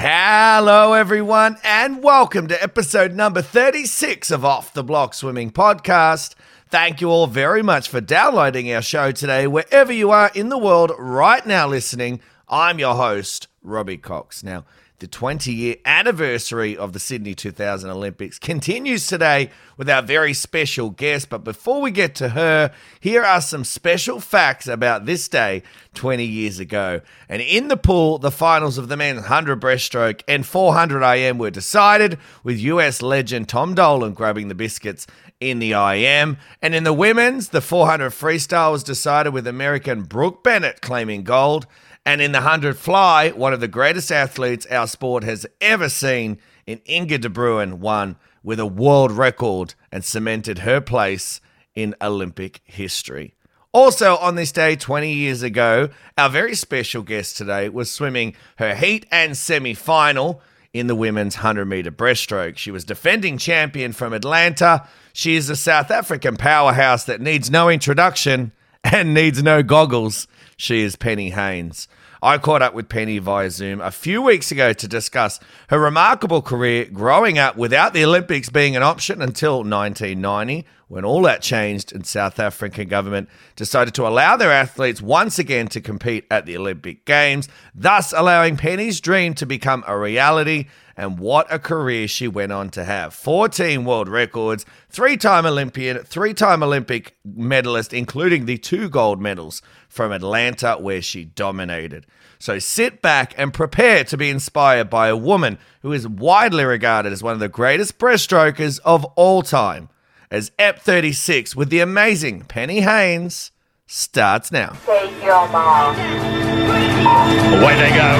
Hello, everyone, and welcome to episode number 36 of Off the Block Swimming Podcast. Thank you all very much for downloading our show today, wherever you are in the world right now listening. I'm your host, Robbie Cox. Now, the 20 year anniversary of the Sydney 2000 Olympics continues today with our very special guest. But before we get to her, here are some special facts about this day 20 years ago. And in the pool, the finals of the men's 100 breaststroke and 400 IM were decided, with US legend Tom Dolan grabbing the biscuits in the IM. And in the women's, the 400 freestyle was decided with American Brooke Bennett claiming gold. And in the 100 fly, one of the greatest athletes our sport has ever seen in Inge de Bruijn won with a world record and cemented her place in Olympic history. Also, on this day 20 years ago, our very special guest today was swimming her heat and semi final in the women's 100 meter breaststroke. She was defending champion from Atlanta. She is a South African powerhouse that needs no introduction and needs no goggles. She is Penny Heyns. I caught up with Penny via Zoom a few weeks ago to discuss her remarkable career growing up without the Olympics being an option until 1990, when all that changed and South African government decided to allow their athletes once again to compete at the Olympic Games, thus allowing Penny's dream to become a reality and what a career she went on to have. 14 world records, three time Olympian, three time Olympic medalist, including the two gold medals from Atlanta, where she dominated. So sit back and prepare to be inspired by a woman who is widely regarded as one of the greatest breaststrokers of all time. As EP 36 with the amazing Penny Heyns starts now. Take your mark. Away they go.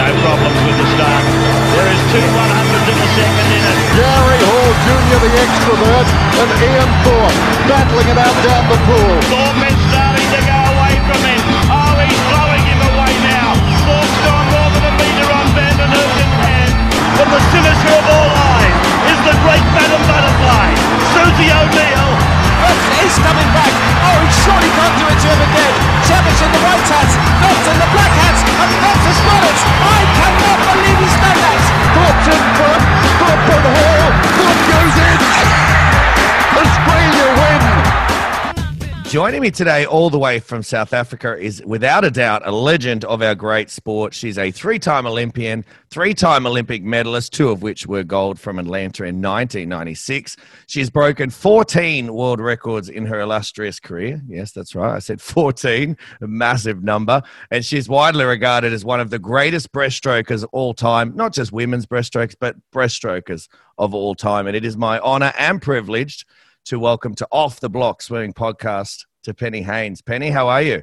No problems with the start. There is two 100s in a second in it. Gary Hall Jr., the extrovert, and Ian Thorpe battling it out down the pool. Thorpe is starting to go away from him. Oh, he's blowing him away now. Thorpe's gone more than a metre on Van den Heuvel's hand. But the finisher of all eyes is the great Madam Butterfly, Susie O'Neill. He's coming back. Oh, he surely can't do it to him again. Cavic in the white hats, Phelps in the black hats, and got it. I cannot believe he's done that. Front. Thorpe and Hall. Joining me today, all the way from South Africa, is without a doubt a legend of our great sport. She's a three time Olympian, three time Olympic medalist, two of which were gold from Atlanta in 1996. She's broken 14 world records in her illustrious career. Yes, that's right. I said 14, a massive number. And she's widely regarded as one of the greatest breaststrokers of all time, not just women's breaststrokes, but breaststrokers of all time. And it is my honor and privilege to welcome to Off the Block Swimming Podcast to Penny Heyns. Penny, how are you?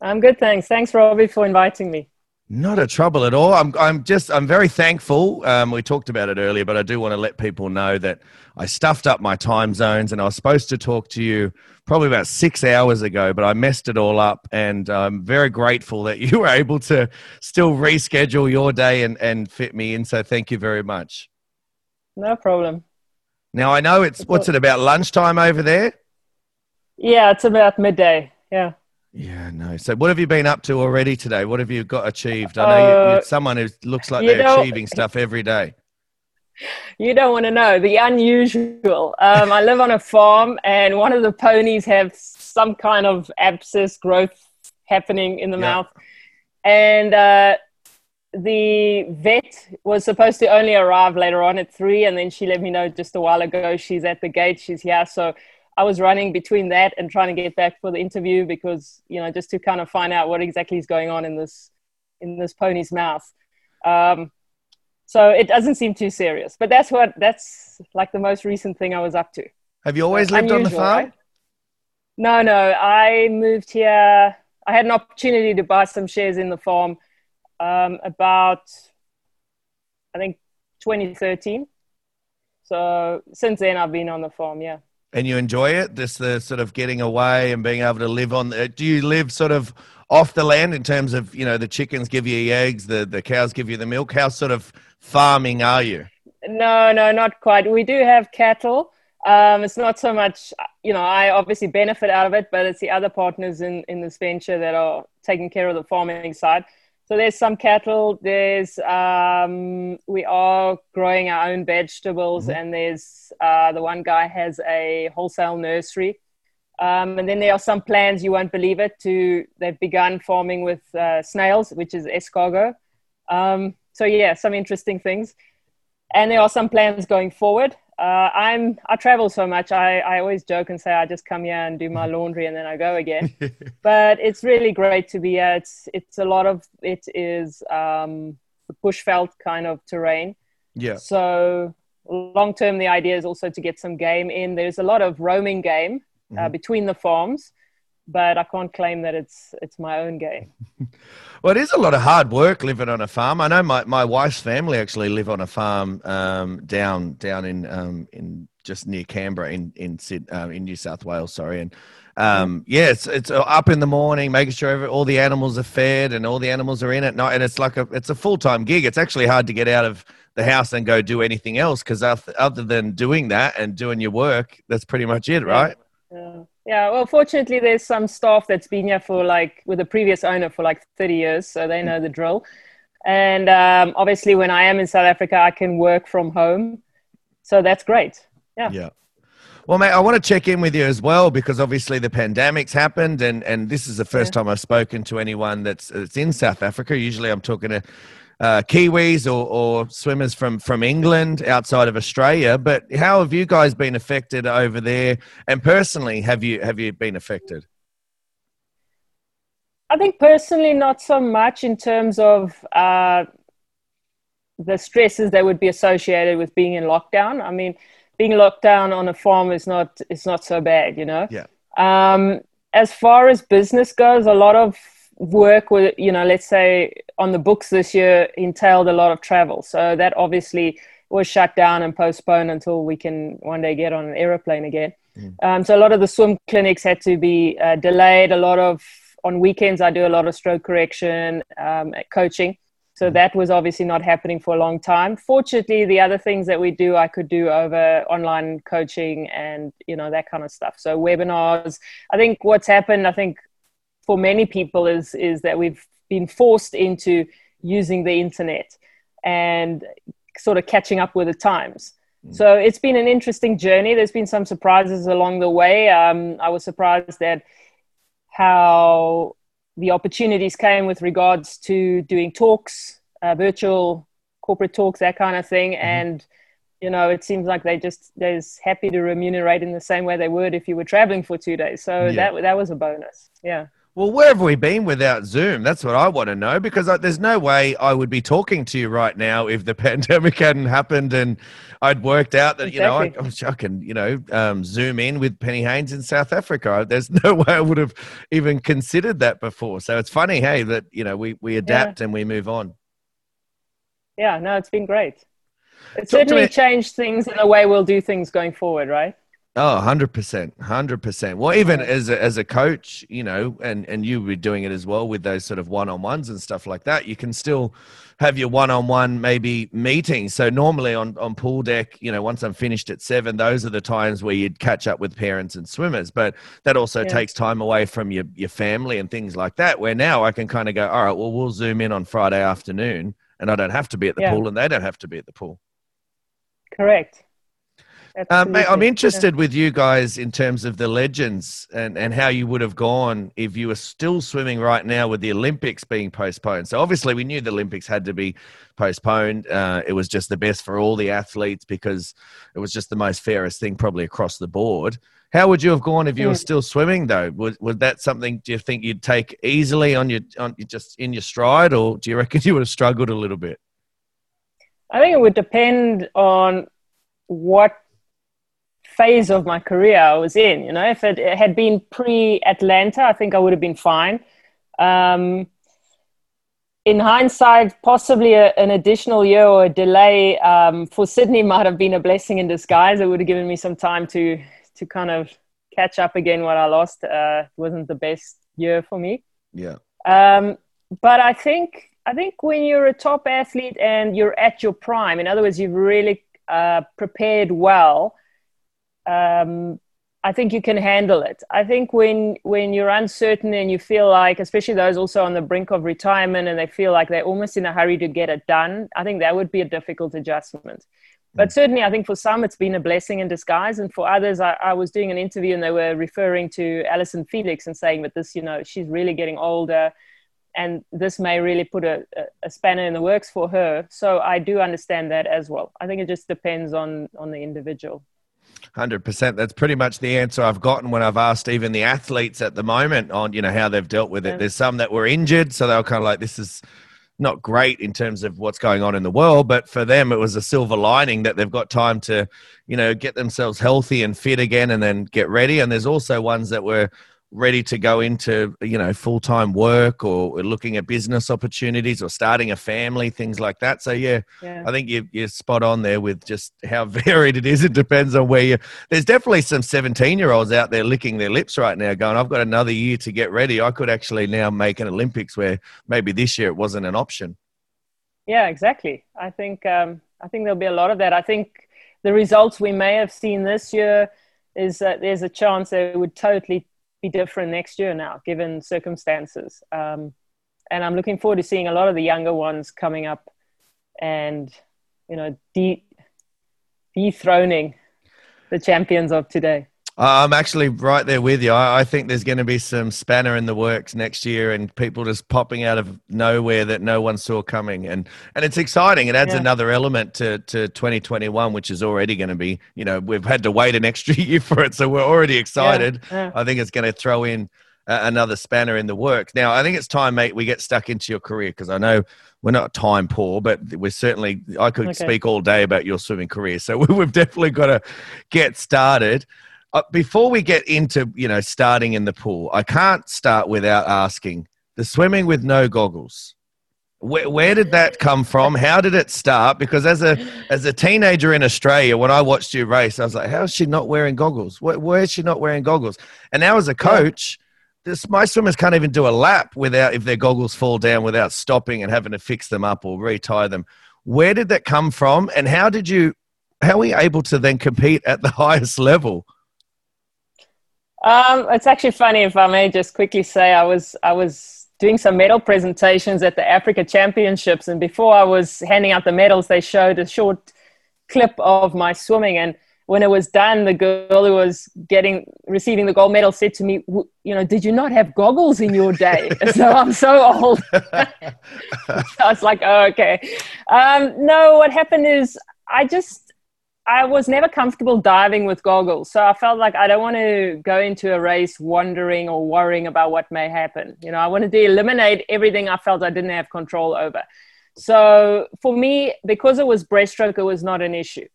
I'm good, thanks. Thanks, Robbie, for inviting me. Not a trouble at all. I'm, I'm just, I'm very thankful. Um, we talked about it earlier, but I do want to let people know that I stuffed up my time zones and I was supposed to talk to you probably about six hours ago, but I messed it all up. And I'm very grateful that you were able to still reschedule your day and, and fit me in. So thank you very much. No problem. Now, I know it's, what's it about lunchtime over there? Yeah, it's about midday. Yeah. Yeah, no. So, what have you been up to already today? What have you got achieved? I know you, Uh, you're someone who looks like you they're know- achieving stuff every day. You don't want to know the unusual. Um, I live on a farm, and one of the ponies have some kind of abscess growth happening in the Yeah. mouth, and uh, the vet was supposed to only arrive later on at three, and then she let me know just a while ago she's at the gate, she's here. So I was running between that and trying to get back for the interview because you know just to kind of find out what exactly is going on in this in this pony's mouth. Um, so it doesn't seem too serious, but that's what that's like the most recent thing I was up to. Have you always lived on the farm? right? No, no. I moved here. I had an opportunity to buy some shares in the farm um, about, I think, 2013. So since then, I've been on the farm. Yeah. And you enjoy it? Just the sort of getting away and being able to live on. The, do you live sort of off the land in terms of you know the chickens give you eggs, the the cows give you the milk? How sort of farming are you? No, no, not quite. We do have cattle. Um, it's not so much, you know, I obviously benefit out of it, but it's the other partners in, in this venture that are taking care of the farming side. So there's some cattle. There's um, we are growing our own vegetables, and there's uh, the one guy has a wholesale nursery. Um, and then there are some plans you won't believe it. To they've begun farming with uh, snails, which is escargot. Um, so yeah, some interesting things. And there are some plans going forward. Uh, I'm I travel so much. I, I always joke and say I just come here and do my laundry and then I go again. but it's really great to be here. It's it's a lot of it is um, bushveld kind of terrain. Yeah. So long term, the idea is also to get some game in. There's a lot of roaming game uh, between the farms, but I can't claim that it's it's my own game. Well, it is a lot of hard work living on a farm. I know my, my wife's family actually live on a farm um, down down in um, in just near Canberra in in Syd- um, in New South Wales. Sorry, and um, yeah, it's it's up in the morning, making sure every, all the animals are fed and all the animals are in at night, and it's like a it's a full time gig. It's actually hard to get out of the house and go do anything else because other than doing that and doing your work, that's pretty much it, right? Yeah. yeah, well, fortunately, there's some staff that's been here for like with the previous owner for like 30 years, so they know the drill. And um, obviously, when I am in South Africa, I can work from home, so that's great. Yeah. Yeah. Well, mate, I want to check in with you as well because obviously the pandemic's happened, and, and this is the first time I've spoken to anyone that's, that's in South Africa. Usually, I'm talking to uh, Kiwis or, or swimmers from from England outside of Australia. But how have you guys been affected over there? And personally, have you have you been affected? I think personally, not so much in terms of uh, the stresses that would be associated with being in lockdown. I mean, being locked down on a farm is not is not so bad, you know. Yeah. Um, as far as business goes, a lot of work with you know, let's say on the books this year entailed a lot of travel, so that obviously was shut down and postponed until we can one day get on an aeroplane again. Um, so a lot of the swim clinics had to be uh, delayed. A lot of on weekends, I do a lot of stroke correction um, coaching. So that was obviously not happening for a long time. Fortunately, the other things that we do, I could do over online coaching and you know that kind of stuff. So webinars. I think what's happened, I think, for many people is is that we've been forced into using the internet and sort of catching up with the times. So it's been an interesting journey. There's been some surprises along the way. Um, I was surprised at how the opportunities came with regards to doing talks, uh, virtual corporate talks, that kind of thing. And you know, it seems like they just they're just happy to remunerate in the same way they would if you were traveling for two days. So Yeah. that that was a bonus. Yeah. Well, where have we been without Zoom? That's what I want to know because I, there's no way I would be talking to you right now if the pandemic hadn't happened and I'd worked out that you know I, I can you know um, zoom in with Penny Heyns in South Africa. There's no way I would have even considered that before. So it's funny, hey, that you know we we adapt and we move on. Yeah, no, it's been great. It to certainly changed things in the way we'll do things going forward, right? Oh, 100%. 100%. Well, even as a, as a coach, you know, and, and you were doing it as well with those sort of one on ones and stuff like that, you can still have your one on one maybe meetings. So, normally on, on pool deck, you know, once I'm finished at seven, those are the times where you'd catch up with parents and swimmers. But that also Yeah. takes time away from your, your family and things like that, where now I can kind of go, all right, well, we'll zoom in on Friday afternoon and I don't have to be at the Yeah. pool and they don't have to be at the pool. Correct. Um, mate, I'm interested with you guys in terms of the legends and, and how you would have gone if you were still swimming right now with the Olympics being postponed. So obviously, we knew the Olympics had to be postponed. Uh, it was just the best for all the athletes because it was just the most fairest thing, probably across the board. How would you have gone if you were Hmm. still swimming, though? Was, was that something? Do you think you'd take easily on your on just in your stride, or do you reckon you would have struggled a little bit? I think it would depend on what phase of my career I was in. You know, if it, it had been pre Atlanta, I think I would have been fine. Um, in hindsight, possibly a, an additional year or a delay um, for Sydney might have been a blessing in disguise. It would have given me some time to to kind of catch up again what I lost. Uh, wasn't the best year for me. Yeah. Um, but I think I think when you're a top athlete and you're at your prime, in other words, you've really uh, prepared well. Um, I think you can handle it. I think when when you're uncertain and you feel like, especially those also on the brink of retirement, and they feel like they're almost in a hurry to get it done, I think that would be a difficult adjustment. But certainly, I think for some it's been a blessing in disguise, and for others, I, I was doing an interview and they were referring to Allyson Felix and saying that this, you know, she's really getting older, and this may really put a, a spanner in the works for her. So I do understand that as well. I think it just depends on on the individual. Hundred percent. That's pretty much the answer I've gotten when I've asked even the athletes at the moment on you know how they've dealt with it. There's some that were injured, so they were kind of like, "This is not great in terms of what's going on in the world," but for them, it was a silver lining that they've got time to you know get themselves healthy and fit again, and then get ready. And there's also ones that were ready to go into you know full-time work or looking at business opportunities or starting a family things like that so yeah, Yeah. i think you, you're spot on there with just how varied it is it depends on where you there's definitely some 17 year olds out there licking their lips right now going i've got another year to get ready i could actually now make an olympics where maybe this year it wasn't an option Yeah, exactly. I think um, I think there'll be a lot of that. I think the results we may have seen this year is that there's a chance it would totally be different next year now, given circumstances. Um, and I'm looking forward to seeing a lot of the younger ones coming up and you know de- dethroning the champions of today. I'm actually right there with you. I, I think there's going to be some spanner in the works next year, and people just popping out of nowhere that no one saw coming, and and it's exciting. It adds Yeah. another element to to 2021, which is already going to be. You know, we've had to wait an extra year for it, so we're already excited. yeah. I think it's going to throw in uh, another spanner in the works. Now, I think it's time, mate, we get stuck into your career because I know we're not time poor, but we're certainly. I could Okay. speak all day about your swimming career, so we've definitely got to get started. Uh, before we get into you know starting in the pool, I can't start without asking the swimming with no goggles. Where, where did that come from? How did it start? Because as a as a teenager in Australia, when I watched you race, I was like, "How is she not wearing goggles? Where, where is she not wearing goggles?" And now as a coach, this my swimmers can't even do a lap without if their goggles fall down without stopping and having to fix them up or retie them. Where did that come from? And how did you? How were you able to then compete at the highest level? Um, it's actually funny if I may just quickly say I was I was doing some medal presentations at the Africa Championships, and before I was handing out the medals, they showed a short clip of my swimming, and when it was done, the girl who was getting receiving the gold medal said to me, "W- "You know, did you not have goggles in your day?" so I'm so old. I was like, oh, okay. Um, no, what happened is I just I was never comfortable diving with goggles. So I felt like I don't want to go into a race wondering or worrying about what may happen. You know, I wanted to eliminate everything I felt I didn't have control over. So for me, because it was breaststroke, it was not an issue.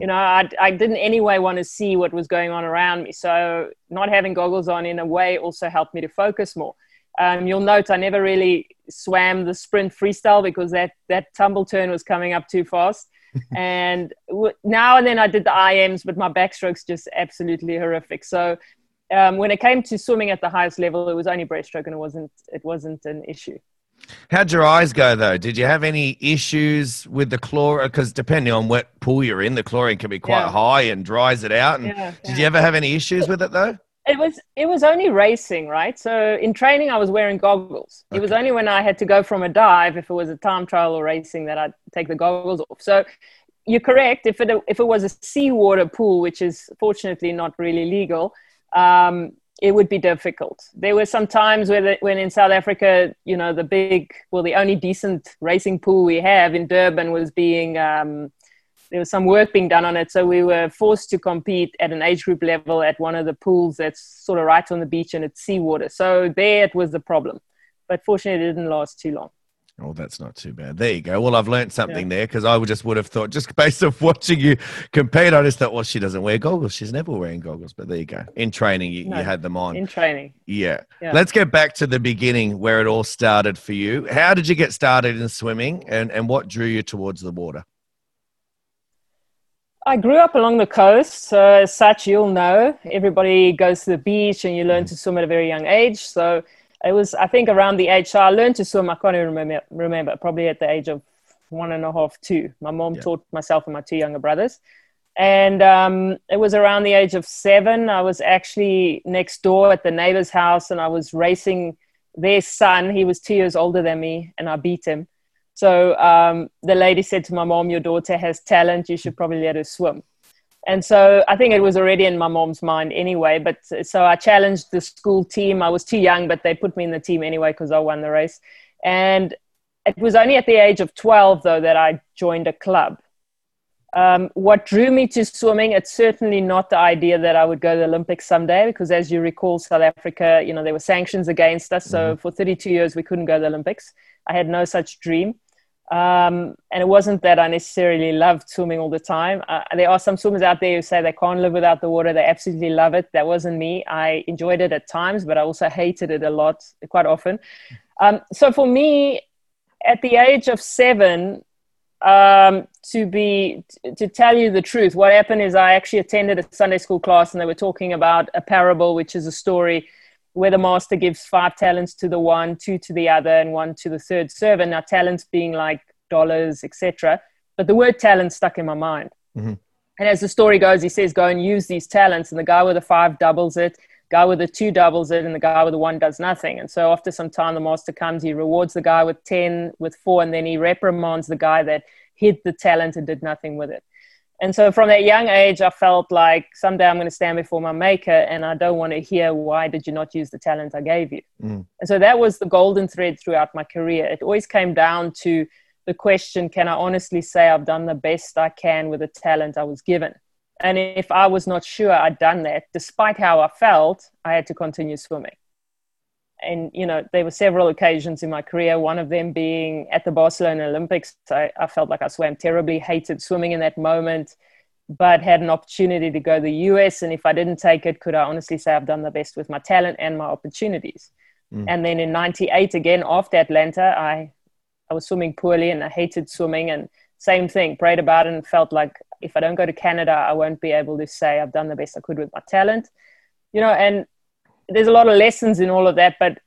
You know, I, I didn't anyway want to see what was going on around me. So not having goggles on in a way also helped me to focus more. Um, you'll note I never really swam the sprint freestyle because that, that tumble turn was coming up too fast. And w- now and then I did the IMs, but my backstroke's just absolutely horrific. So um, when it came to swimming at the highest level, it was only breaststroke and it wasn't, it wasn't an issue. How'd your eyes go though? Did you have any issues with the chlorine? Because depending on what pool you're in, the chlorine can be quite Yeah. high and dries it out. And Yeah, did yeah. you ever have any issues with it though? It was it was only racing, right? So in training, I was wearing goggles. It was only when I had to go from a dive, if it was a time trial or racing, that I'd take the goggles off. So you're correct. If it if it was a seawater pool, which is fortunately not really legal, um, it would be difficult. There were some times where the, when in South Africa, you know, the big well, the only decent racing pool we have in Durban was being um, there was some work being done on it. So we were forced to compete at an age group level at one of the pools that's sort of right on the beach and it's seawater. So there it was the problem. But fortunately, it didn't last too long. Oh, that's not too bad. There you go. Well, I've learned something there because I would just would have thought, just based off watching you compete, I just thought, well, she doesn't wear goggles. She's never wearing goggles. But there you go. In training, you, No. you had them on. In training. yeah. Yeah. Let's get back to the beginning where it all started for you. How did you get started in swimming and, and what drew you towards the water? I grew up along the coast, so as such, you'll know everybody goes to the beach and you learn to swim at a very young age. So it was, I think, around the age so I learned to swim. I can't even remember, remember probably at the age of one and a half, two. My mom Yeah. taught myself and my two younger brothers, And um, it was around the age of seven. I was actually next door at the neighbor's house and I was racing their son. He was two years older than me and I beat him. So um, the lady said to my mom, Your daughter has talent. You should probably let her swim. And so I think it was already in my mom's mind anyway. But so I challenged the school team. I was too young, but they put me in the team anyway because I won the race. And it was only at the age of 12, though, that I joined a club. Um, what drew me to swimming, it's certainly not the idea that I would go to the Olympics someday, because as you recall, South Africa, you know, there were sanctions against us. So mm-hmm. for 32 years, we couldn't go to the Olympics. I had no such dream. Um, and it wasn't that I necessarily loved swimming all the time. Uh, there are some swimmers out there who say they can't live without the water. They absolutely love it. That wasn't me. I enjoyed it at times, but I also hated it a lot, quite often. Um, so for me, at the age of seven, um, to be to tell you the truth, what happened is I actually attended a Sunday school class, and they were talking about a parable, which is a story where the master gives five talents to the one, two to the other, and one to the third servant. Now, talents being like dollars, etc. But the word talent stuck in my mind. Mm-hmm. And as the story goes, he says, "Go and use these talents." And the guy with the five doubles it. Guy with the two doubles it, and the guy with the one does nothing. And so after some time, the master comes. He rewards the guy with ten, with four, and then he reprimands the guy that hid the talent and did nothing with it. And so from that young age, I felt like someday I'm going to stand before my maker and I don't want to hear, why did you not use the talent I gave you? Mm. And so that was the golden thread throughout my career. It always came down to the question can I honestly say I've done the best I can with the talent I was given? And if I was not sure I'd done that, despite how I felt, I had to continue swimming and you know there were several occasions in my career one of them being at the barcelona olympics. I, I, felt like i swam terribly hated swimming in that moment but had an opportunity to go to the us and if i didn't take it could i honestly say i've done the best with my talent and my opportunities? Mm. and then in 98 again after atlanta i i was swimming poorly and i hated swimming. And same thing prayed about it and felt like if i don't go to canada i won't be able to say i've done the best i could with my talent. You know and there's a lot of lessons in all of that, but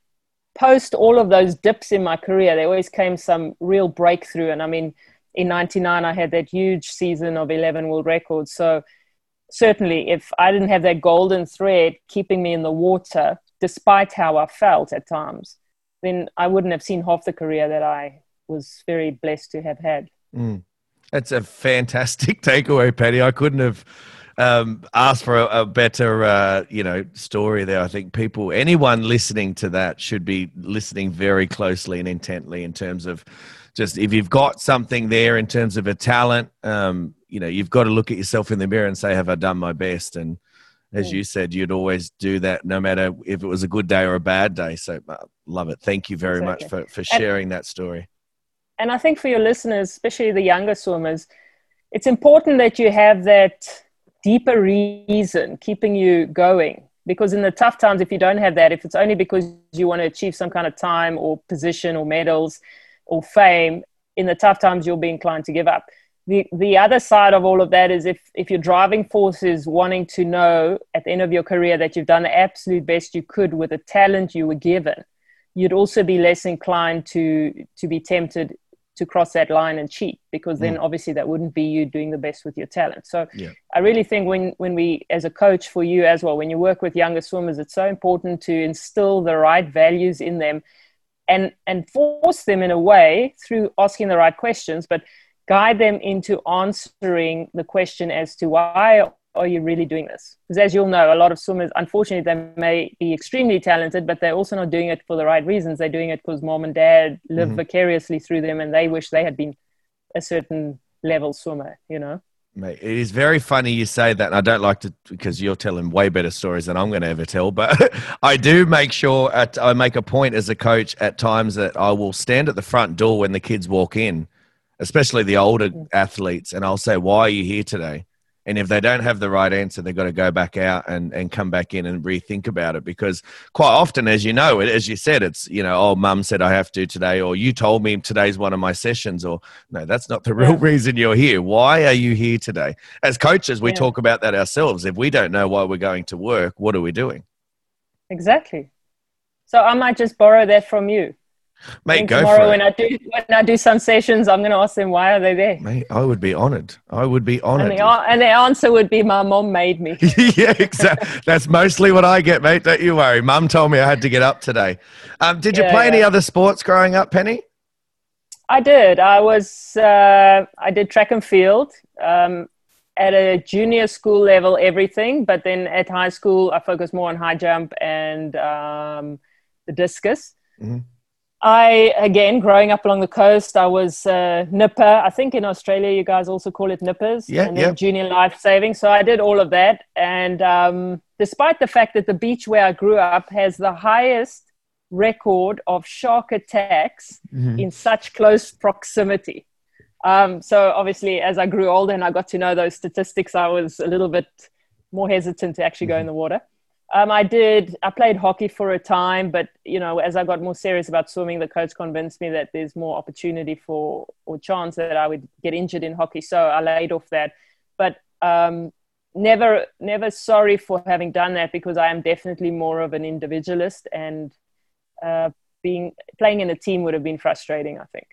post all of those dips in my career, there always came some real breakthrough. And I mean, in 99, I had that huge season of 11 world records. So certainly, if I didn't have that golden thread keeping me in the water, despite how I felt at times, then I wouldn't have seen half the career that I was very blessed to have had. Mm. That's a fantastic takeaway, Patty. I couldn't have um, ask for a, a better, uh, you know, story there. I think people, anyone listening to that, should be listening very closely and intently in terms of just if you've got something there in terms of a talent, um, you know, you've got to look at yourself in the mirror and say, "Have I done my best?" And as you said, you'd always do that, no matter if it was a good day or a bad day. So, uh, love it. Thank you very exactly. much for for sharing and, that story. And I think for your listeners, especially the younger swimmers, it's important that you have that deeper reason keeping you going. Because in the tough times if you don't have that if it's only because you want to achieve some kind of time or position or medals or fame in the tough times you'll be inclined to give up. The the other side of all of that is if if your driving force is wanting to know at the end of your career that you've done the absolute best you could with the talent you were given you'd also be less inclined to to be tempted to cross that line and cheat because then mm. obviously that wouldn't be you doing the best with your talent so yeah. i really think when when we as a coach for you as well when you work with younger swimmers it's so important to instill the right values in them and and force them in a way through asking the right questions but guide them into answering the question as to why are you really doing this? Because as you'll know, a lot of swimmers, unfortunately, they may be extremely talented, but they're also not doing it for the right reasons. They're doing it because mom and dad live mm-hmm. vicariously through them and they wish they had been a certain level swimmer, you know? Mate, it is very funny you say that. And I don't like to because you're telling way better stories than I'm going to ever tell. But I do make sure at, I make a point as a coach at times that I will stand at the front door when the kids walk in, especially the older mm. athletes, and I'll say, "Why are you here today?" And if they don't have the right answer, they've got to go back out and, and come back in and rethink about it. Because quite often, as you know, as you said, it's, you know, oh, mum said I have to today, or you told me today's one of my sessions, or no, that's not the real yeah. reason you're here. Why are you here today? As coaches, we yeah. talk about that ourselves. If we don't know why we're going to work, what are we doing? Exactly. So I might just borrow that from you. Mate, go tomorrow for it. when I do when I do some sessions, I'm going to ask them why are they there, Mate, I would be honored. I would be and honored. the, and the answer would be my mom made me. yeah, exactly. That's mostly what I get, mate. Don't you worry. Mum told me I had to get up today. Um, did you Yeah, play any other sports growing up, Penny? I did. I was. Uh, I did track and field um, at a junior school level, everything. But then at high school, I focused more on high jump and um, the discus. Mhm. I again, growing up along the coast, I was uh, nipper. I think in Australia, you guys also call it nippers. Yeah, and then yeah. junior life saving. So I did all of that. And um, despite the fact that the beach where I grew up has the highest record of shark attacks in such close proximity. Um, so obviously, as I grew older and I got to know those statistics, I was a little bit more hesitant to actually go in the water. Um, I did. I played hockey for a time, but you know, as I got more serious about swimming, the coach convinced me that there's more opportunity for or chance that I would get injured in hockey. So I laid off that. But um, never, never sorry for having done that because I am definitely more of an individualist, and uh, being playing in a team would have been frustrating. I think.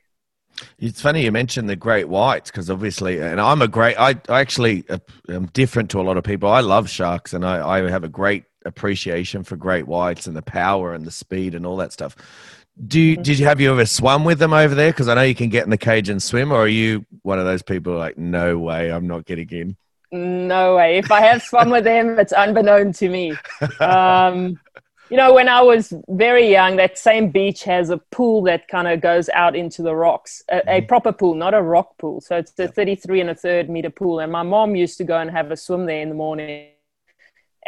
It's funny you mentioned the great whites because obviously, and I'm a great. I, I actually uh, am different to a lot of people. I love sharks, and I, I have a great appreciation for great whites and the power and the speed and all that stuff. Do you, did you have you ever swum with them over there? Because I know you can get in the cage and swim, or are you one of those people like, no way, I'm not getting in? No way. If I have swum with them, it's unbeknown to me. Um, you know, when I was very young, that same beach has a pool that kind of goes out into the rocks, a, a proper pool, not a rock pool. So it's a 33 and a third meter pool. And my mom used to go and have a swim there in the morning.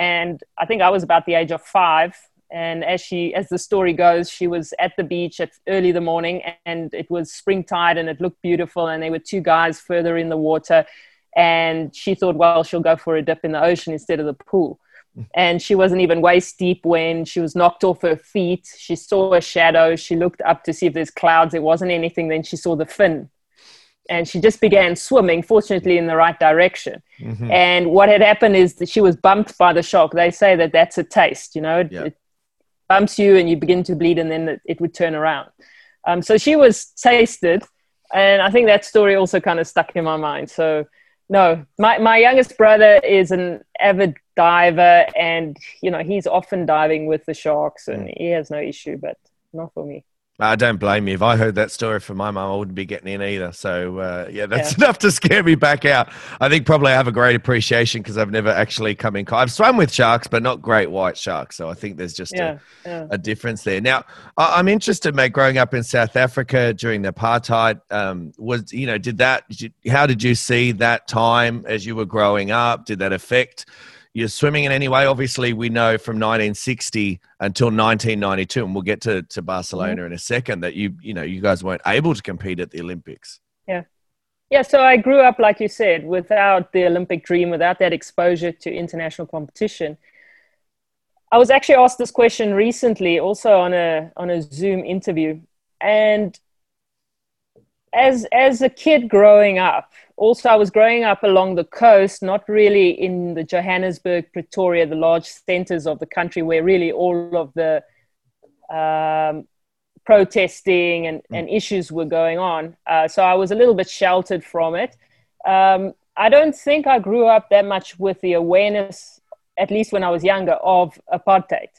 And I think I was about the age of five. And as she, as the story goes, she was at the beach at early the morning, and it was springtide, and it looked beautiful. And there were two guys further in the water, and she thought, well, she'll go for a dip in the ocean instead of the pool. And she wasn't even waist deep when she was knocked off her feet. She saw a shadow. She looked up to see if there's clouds. There wasn't anything. Then she saw the fin. And she just began swimming, fortunately, in the right direction. And what had happened is that she was bumped by the shark. They say that that's a taste, you know, it, Yeah. it bumps you and you begin to bleed, and then it, it would turn around. Um, so she was tasted. And I think that story also kind of stuck in my mind. So, no, my, my youngest brother is an avid diver, and you know he's often diving with the sharks, and he has no issue. But not for me. I don't blame you. If I heard that story from my mum, I wouldn't be getting in either. So uh, yeah, that's enough to scare me back out. I think probably I have a great appreciation because I've never actually come in. I've swum with sharks, but not great white sharks. So I think there's just Yeah, a, yeah. a difference there. Now I- I'm interested, mate. Growing up in South Africa during the apartheid, um, was you know did that? Did you, how did you see that time as you were growing up? Did that affect? Your swimming in any way? Obviously, we know from 1960 until 1992, and we'll get to, to Barcelona in a second. That you you know you guys weren't able to compete at the Olympics. Yeah, yeah, so I grew up, like you said, without the Olympic dream, without that exposure to international competition. I was actually asked this question recently, also on a on a Zoom interview, and as as a kid growing up, also I was growing up along the coast, not really in the Johannesburg, Pretoria, the large centers of the country, where really all of the um, protesting and, and issues were going on. Uh, so I was a little bit sheltered from it. Um, I don't think I grew up that much with the awareness, at least when I was younger, of apartheid.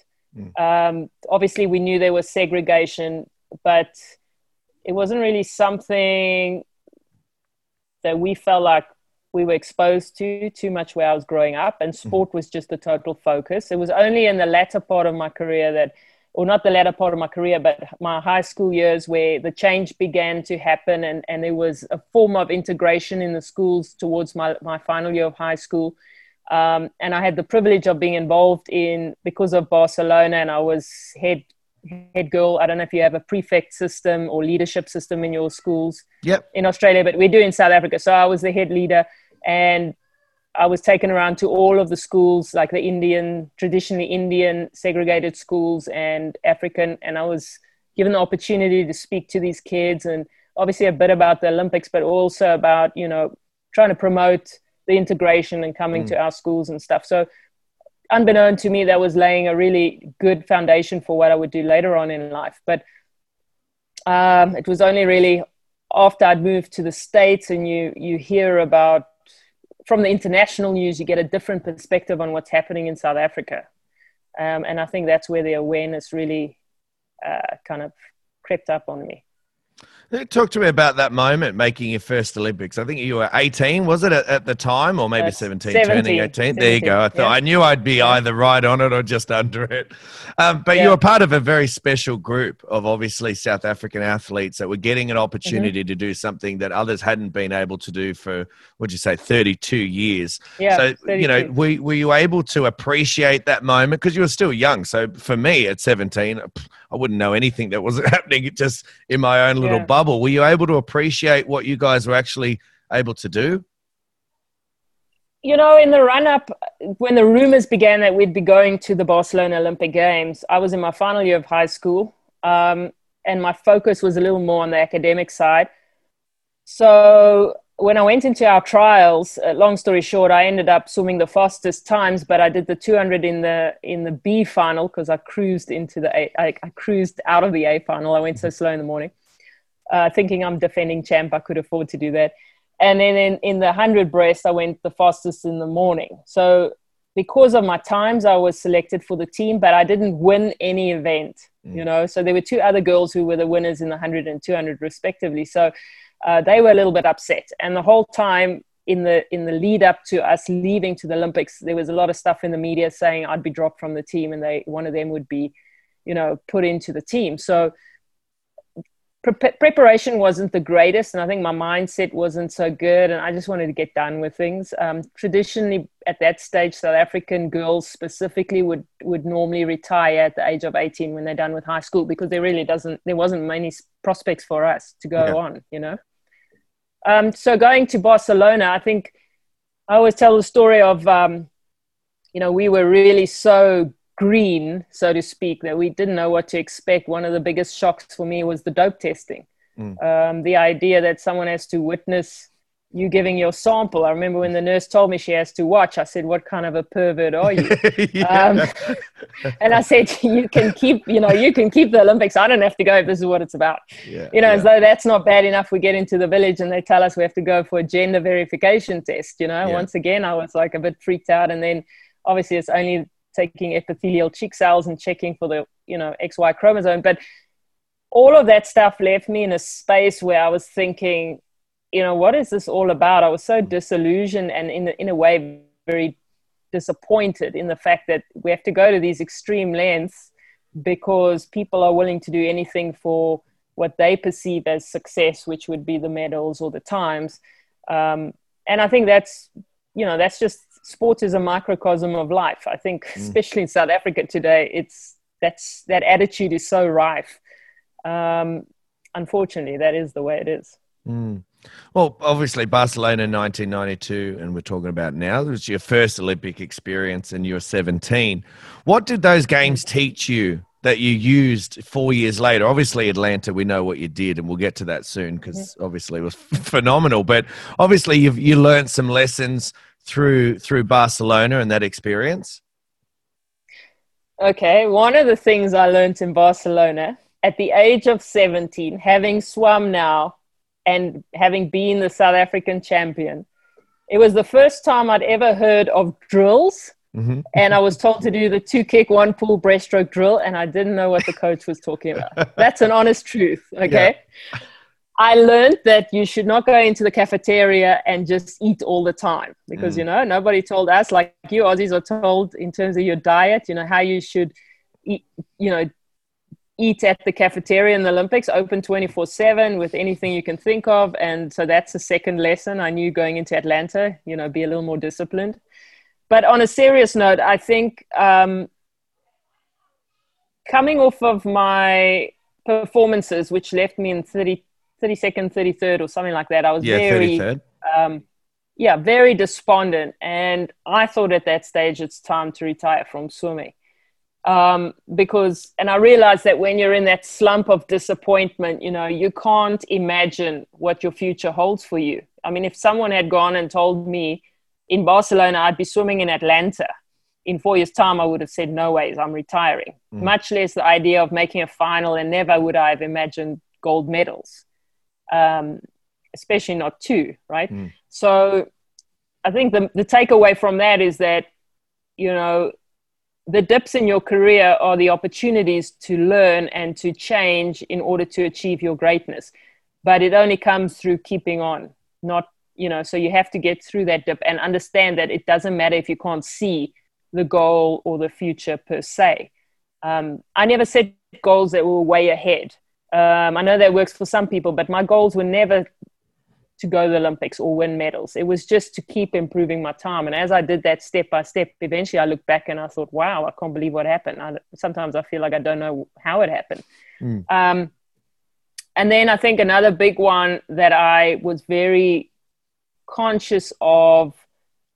Um, obviously, we knew there was segregation, but it wasn't really something that we felt like we were exposed to too much where I was growing up, and sport was just the total focus. It was only in the latter part of my career that, or not the latter part of my career, but my high school years where the change began to happen, and, and there was a form of integration in the schools towards my, my final year of high school. Um, and I had the privilege of being involved in because of Barcelona, and I was head head girl. I don't know if you have a prefect system or leadership system in your schools Yep. in Australia, but we do in South Africa. So I was the head leader, and I was taken around to all of the schools, like the Indian, traditionally Indian segregated schools and African, and I was given the opportunity to speak to these kids and obviously a bit about the Olympics, but also about you know trying to promote the integration and coming mm. to our schools and stuff. So unbeknown to me, that was laying a really good foundation for what I would do later on in life. But Um, it was only really after I'd moved to the States and you, you hear about, from the international news, you get a different perspective on what's happening in South Africa. Um, and I think that's where the awareness really uh, kind of crept up on me. Talk to me about that moment making your first Olympics. I think you were 18, was it at, the time, or maybe uh, 17, 17, turning 18? 17, there you go. I thought yeah. I knew I'd be either right on it or just under it. Um, but yeah. you were part of a very special group of obviously South African athletes that were getting an opportunity mm-hmm. to do something that others hadn't been able to do for, what would you say, 32 years. Yeah, so, 32. you know, were, were you able to appreciate that moment? Because you were still young. So for me at 17, I wouldn't know anything that was happening just in my own little yeah. bubble. Were you able to appreciate what you guys were actually able to do? You know, in the run up, when the rumors began that we'd be going to the Barcelona Olympic Games, I was in my final year of high school. Um, and my focus was a little more on the academic side. So when I went into our trials, uh, long story short, I ended up swimming the fastest times, but I did the 200 in the in the B final because I cruised into the A, I, I, cruised out of the A final. I went so slow in the morning, uh, thinking I'm defending champ. I could afford to do that. And then in, in the 100 breast, I went the fastest in the morning. So because of my times, I was selected for the team, but I didn't win any event, mm. you know. So there were two other girls who were the winners in the 100 and 200 respectively. So uh, they were a little bit upset. And the whole time in the in the lead up to us leaving to the Olympics, there was a lot of stuff in the media saying I'd be dropped from the team, and they one of them would be, you know, put into the team. So pre- preparation wasn't the greatest, and I think my mindset wasn't so good, and I just wanted to get done with things. Um, traditionally, at that stage, South African girls specifically would would normally retire at the age of 18 when they're done with high school because there really doesn't there wasn't many prospects for us to go yeah. on, you know. Um, so going to Barcelona, I think I always tell the story of, um, you know, we were really so green, so to speak, that we didn't know what to expect. One of the biggest shocks for me was the dope testing. Mm. Um, the idea that someone has to witness you giving your sample. I remember when the nurse told me she has to watch, I said, What kind of a pervert are you? um, and I said, You can keep, you know, you can keep the Olympics. I don't have to go if this is what it's about. Yeah, you know, yeah. as though that's not bad enough. We get into the village and they tell us we have to go for a gender verification test. You know, yeah. once again, I was like a bit freaked out. And then obviously it's only taking epithelial cheek cells and checking for the, you know, XY chromosome. But all of that stuff left me in a space where I was thinking, you know, what is this all about? I was so disillusioned and in, in a way very disappointed in the fact that we have to go to these extreme lengths because people are willing to do anything for what they perceive as success, which would be the medals or the times. Um, and I think that's, you know, that's just sports is a microcosm of life. I think, mm. especially in South Africa today, it's that's that attitude is so rife. Um, unfortunately, that is the way it is. Mm. Well, obviously, Barcelona 1992, and we're talking about now, it was your first Olympic experience and you're 17. What did those games teach you that you used four years later? Obviously, Atlanta, we know what you did, and we'll get to that soon because obviously it was phenomenal. But obviously, you've you learned some lessons through through Barcelona and that experience. Okay, one of the things I learned in Barcelona at the age of 17, having swum now and having been the South African champion, it was the first time I'd ever heard of drills. Mm-hmm. And I was told to do the two kick, one pull breaststroke drill, and I didn't know what the coach was talking about. That's an honest truth. Okay. Yeah. I learned that you should not go into the cafeteria and just eat all the time because, mm. you know, nobody told us, like you Aussies are told in terms of your diet, you know, how you should eat, you know, eat at the cafeteria in the Olympics, open 24 7 with anything you can think of. And so that's the second lesson I knew going into Atlanta, you know, be a little more disciplined. But on a serious note, I think um, coming off of my performances, which left me in 30, 32nd, 33rd, or something like that, I was yeah, very. Um, yeah, very despondent. And I thought at that stage it's time to retire from swimming um, because and i realized that when you're in that slump of disappointment you know you can't imagine what your future holds for you i mean if someone had gone and told me in barcelona i'd be swimming in atlanta in four years time i would have said no ways i'm retiring mm. much less the idea of making a final and never would i have imagined gold medals, um, especially not two, right? Mm. So I think the, the takeaway from that is that, you know, the dips in your career are the opportunities to learn and to change in order to achieve your greatness. But it only comes through keeping on, not, you know, so you have to get through that dip and understand that it doesn't matter if you can't see the goal or the future per se. Um, I never set goals that were way ahead. Um, I know that works for some people, but my goals were never to go to the Olympics or win medals. It was just to keep improving my time. And as I did that step by step, eventually I looked back and I thought, wow, I can't believe what happened. I, sometimes I feel like I don't know how it happened. Mm. Um, and then I think another big one that I was very conscious of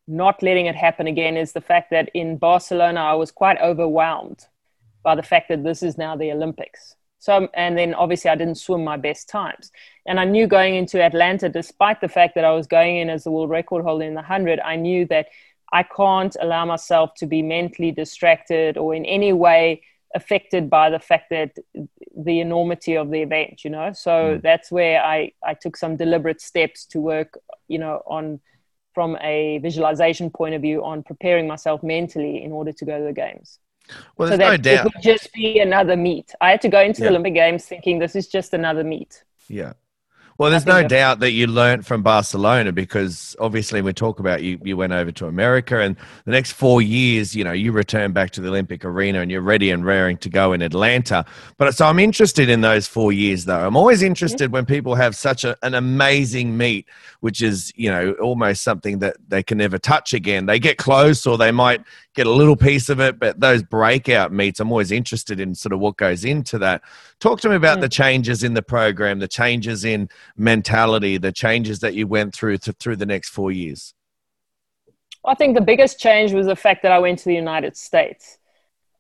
not letting it happen again is the fact that in Barcelona, I was quite overwhelmed by the fact that this is now the Olympics. So, and then obviously I didn't swim my best times. And I knew going into Atlanta, despite the fact that I was going in as the world record holder in the 100, I knew that I can't allow myself to be mentally distracted or in any way affected by the fact that the enormity of the event, you know? So mm. that's where I, I took some deliberate steps to work, you know, on from a visualization point of view on preparing myself mentally in order to go to the games. Well, there's so no doubt. It would just be another meet. I had to go into yeah. the Olympic Games thinking this is just another meet. Yeah. Well, there's no doubt that you learned from Barcelona because obviously we talk about you, you went over to America and the next four years, you know, you return back to the Olympic arena and you're ready and raring to go in Atlanta. But so I'm interested in those four years though. I'm always interested when people have such a, an amazing meet, which is, you know, almost something that they can never touch again. They get close or they might get a little piece of it, but those breakout meets, I'm always interested in sort of what goes into that. Talk to me about mm. the changes in the program, the changes in mentality, the changes that you went through to, through the next four years. I think the biggest change was the fact that I went to the United States.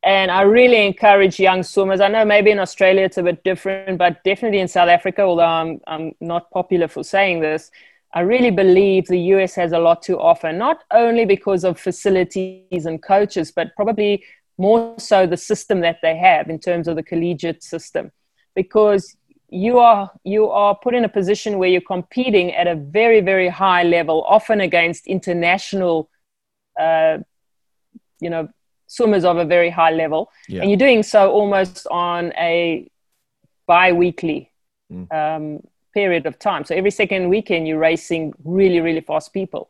And I really encourage young swimmers. I know maybe in Australia it's a bit different, but definitely in South Africa, although I'm, I'm not popular for saying this, I really believe the US has a lot to offer, not only because of facilities and coaches, but probably more so the system that they have in terms of the collegiate system. Because you are you are put in a position where you're competing at a very very high level, often against international, uh, you know, swimmers of a very high level, yeah. and you're doing so almost on a bi-weekly mm. um, period of time. So every second weekend, you're racing really, really fast people.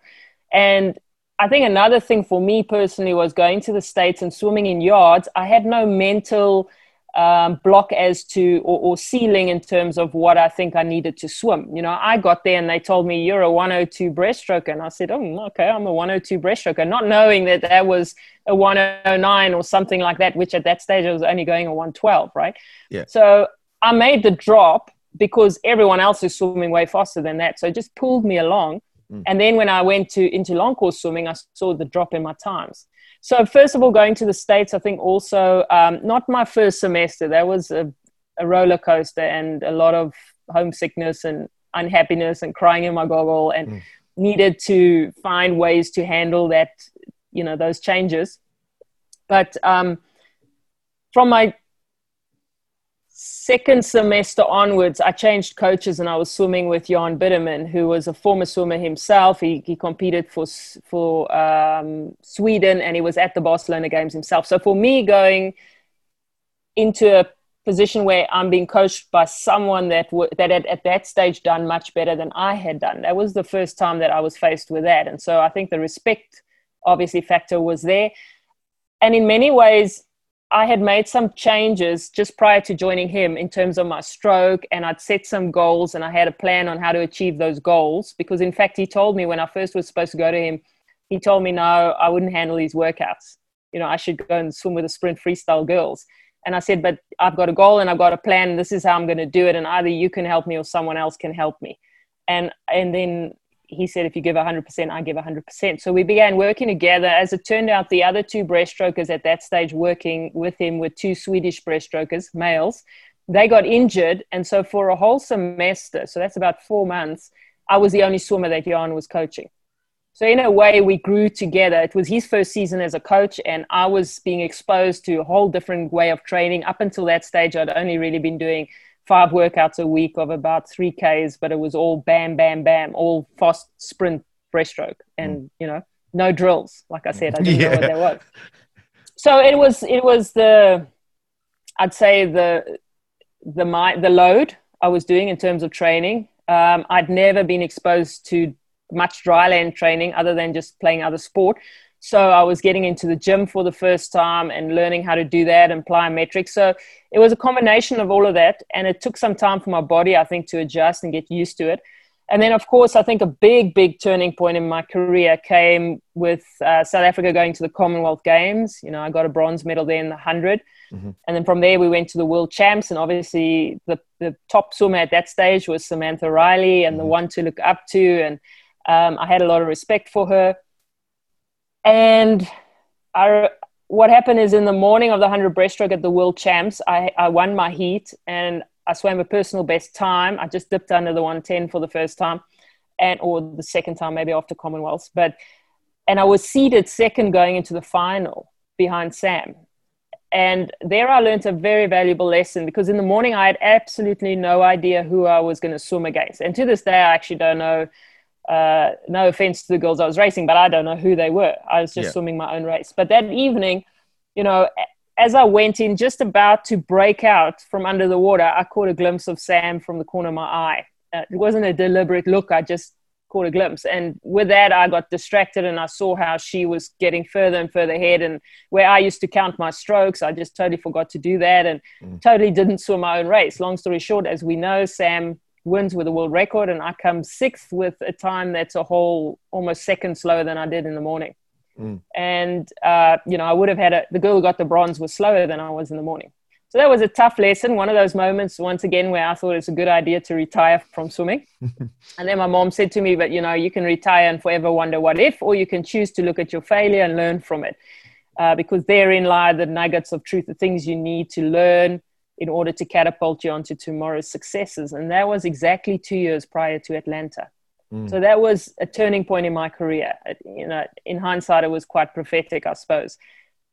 And I think another thing for me personally was going to the States and swimming in yards. I had no mental um, block as to, or, or, ceiling in terms of what I think I needed to swim. You know, I got there and they told me, You're a 102 breaststroke. And I said, Oh, okay, I'm a 102 breaststroke. not knowing that that was a 109 or something like that, which at that stage I was only going a 112, right? Yeah. So I made the drop because everyone else is swimming way faster than that. So it just pulled me along. Mm. And then when I went to into long course swimming, I saw the drop in my times. So first of all, going to the states, I think also um, not my first semester. That was a, a roller coaster and a lot of homesickness and unhappiness and crying in my goggle and mm. needed to find ways to handle that, you know, those changes. But um, from my second semester onwards, I changed coaches and I was swimming with Jan Bidrman, who was a former swimmer himself. He, he competed for, for um, Sweden and he was at the Barcelona Games himself. So for me, going into a position where I'm being coached by someone that, w- that had at that stage done much better than I had done, that was the first time that I was faced with that. And so I think the respect, obviously, factor was there. And in many ways, I had made some changes just prior to joining him in terms of my stroke, and I'd set some goals and I had a plan on how to achieve those goals. Because, in fact, he told me when I first was supposed to go to him, he told me, no, I wouldn't handle these workouts. You know, I should go and swim with the sprint freestyle girls. And I said, but I've got a goal and I've got a plan, this is how I'm going to do it. And either you can help me or someone else can help me. And, and then he said, if you give 100%, I give 100%. So we began working together. As it turned out, the other two breaststrokers at that stage working with him were two Swedish breaststrokers, males. They got injured. And so for a whole semester, so that's about four months, I was the only swimmer that Jan was coaching. So in a way, we grew together. It was his first season as a coach, and I was being exposed to a whole different way of training. Up until that stage, I'd only really been doing five workouts a week of about three Ks, but it was all bam, bam, bam, all fast sprint breaststroke and, mm. you know, no drills. Like I said, I didn't yeah. know what there was. So it was, it was the, I'd say the, the, my, the load I was doing in terms of training. Um, I'd never been exposed to much dry land training other than just playing other sport. So I was getting into the gym for the first time and learning how to do that and plyometrics. So it was a combination of all of that. And it took some time for my body, I think, to adjust and get used to it. And then, of course, I think a big, big turning point in my career came with uh, South Africa going to the Commonwealth Games. You know, I got a bronze medal there in the 100. Mm-hmm. And then from there, we went to the World Champs. And obviously, the, the top swimmer at that stage was Samantha Riley and mm-hmm. the one to look up to. And um, I had a lot of respect for her. And I, what happened is in the morning of the 100 breaststroke at the World Champs, I, I won my heat and I swam a personal best time. I just dipped under the 110 for the first time, and or the second time maybe after Commonwealths. But and I was seeded second going into the final behind Sam. And there I learned a very valuable lesson because in the morning I had absolutely no idea who I was going to swim against. And to this day, I actually don't know. Uh, no offense to the girls I was racing, but I don't know who they were. I was just yeah. swimming my own race. But that evening, you know, as I went in, just about to break out from under the water, I caught a glimpse of Sam from the corner of my eye. Uh, it wasn't a deliberate look, I just caught a glimpse. And with that, I got distracted and I saw how she was getting further and further ahead. And where I used to count my strokes, I just totally forgot to do that and mm. totally didn't swim my own race. Long story short, as we know, Sam wins with a world record and I come sixth with a time that's a whole almost second slower than I did in the morning. Mm. And, uh, you know, I would have had a, the girl who got the bronze was slower than I was in the morning. So that was a tough lesson. One of those moments, once again, where I thought it's a good idea to retire from swimming. and then my mom said to me, but, you know, you can retire and forever wonder what if, or you can choose to look at your failure and learn from it. Uh, because therein lie the nuggets of truth, the things you need to learn in order to catapult you onto tomorrow's successes. And that was exactly two years prior to Atlanta. Mm. So that was a turning point in my career. You know, in hindsight, it was quite prophetic, I suppose.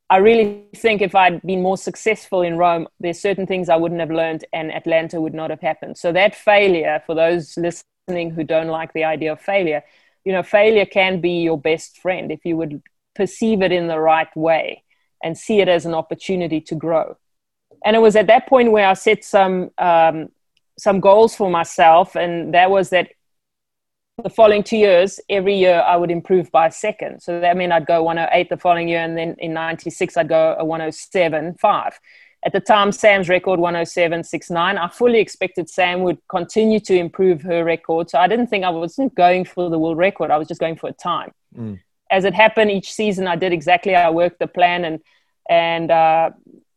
I really think if I'd been more successful in Rome, there's certain things I wouldn't have learned, and Atlanta would not have happened. So that failure, for those listening who don't like the idea of failure, you know, failure can be your best friend if you would perceive it in the right way and see it as an opportunity to grow. And it was at that point where I set some um, some goals for myself, and that was that the following two years, every year I would improve by a second. So that meant I'd go 108 the following year, and then in 96, I'd go a 107.5. At the time, Sam's record 107.69. I fully expected Sam would continue to improve her record. So I didn't think I wasn't going for the world record, I was just going for a time. Mm. As it happened each season, I did exactly I worked the plan, and, and uh,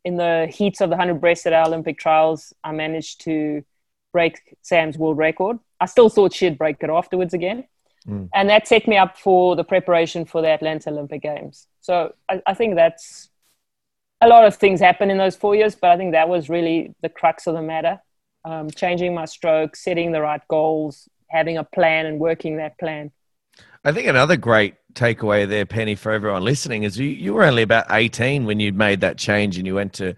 in the heats of the 100 breast at our Olympic trials, I managed to break Sam's world record. I still thought she'd break it afterwards again. Mm. And that set me up for the preparation for the Atlanta Olympic Games. So I, I, think that's a lot of things happened in those four years, but I think that was really the crux of the matter. Um, changing my stroke, setting the right goals, having a plan, and working that plan. I think another great takeaway there, Penny, for everyone listening, is you, you were only about 18 when you made that change and you went to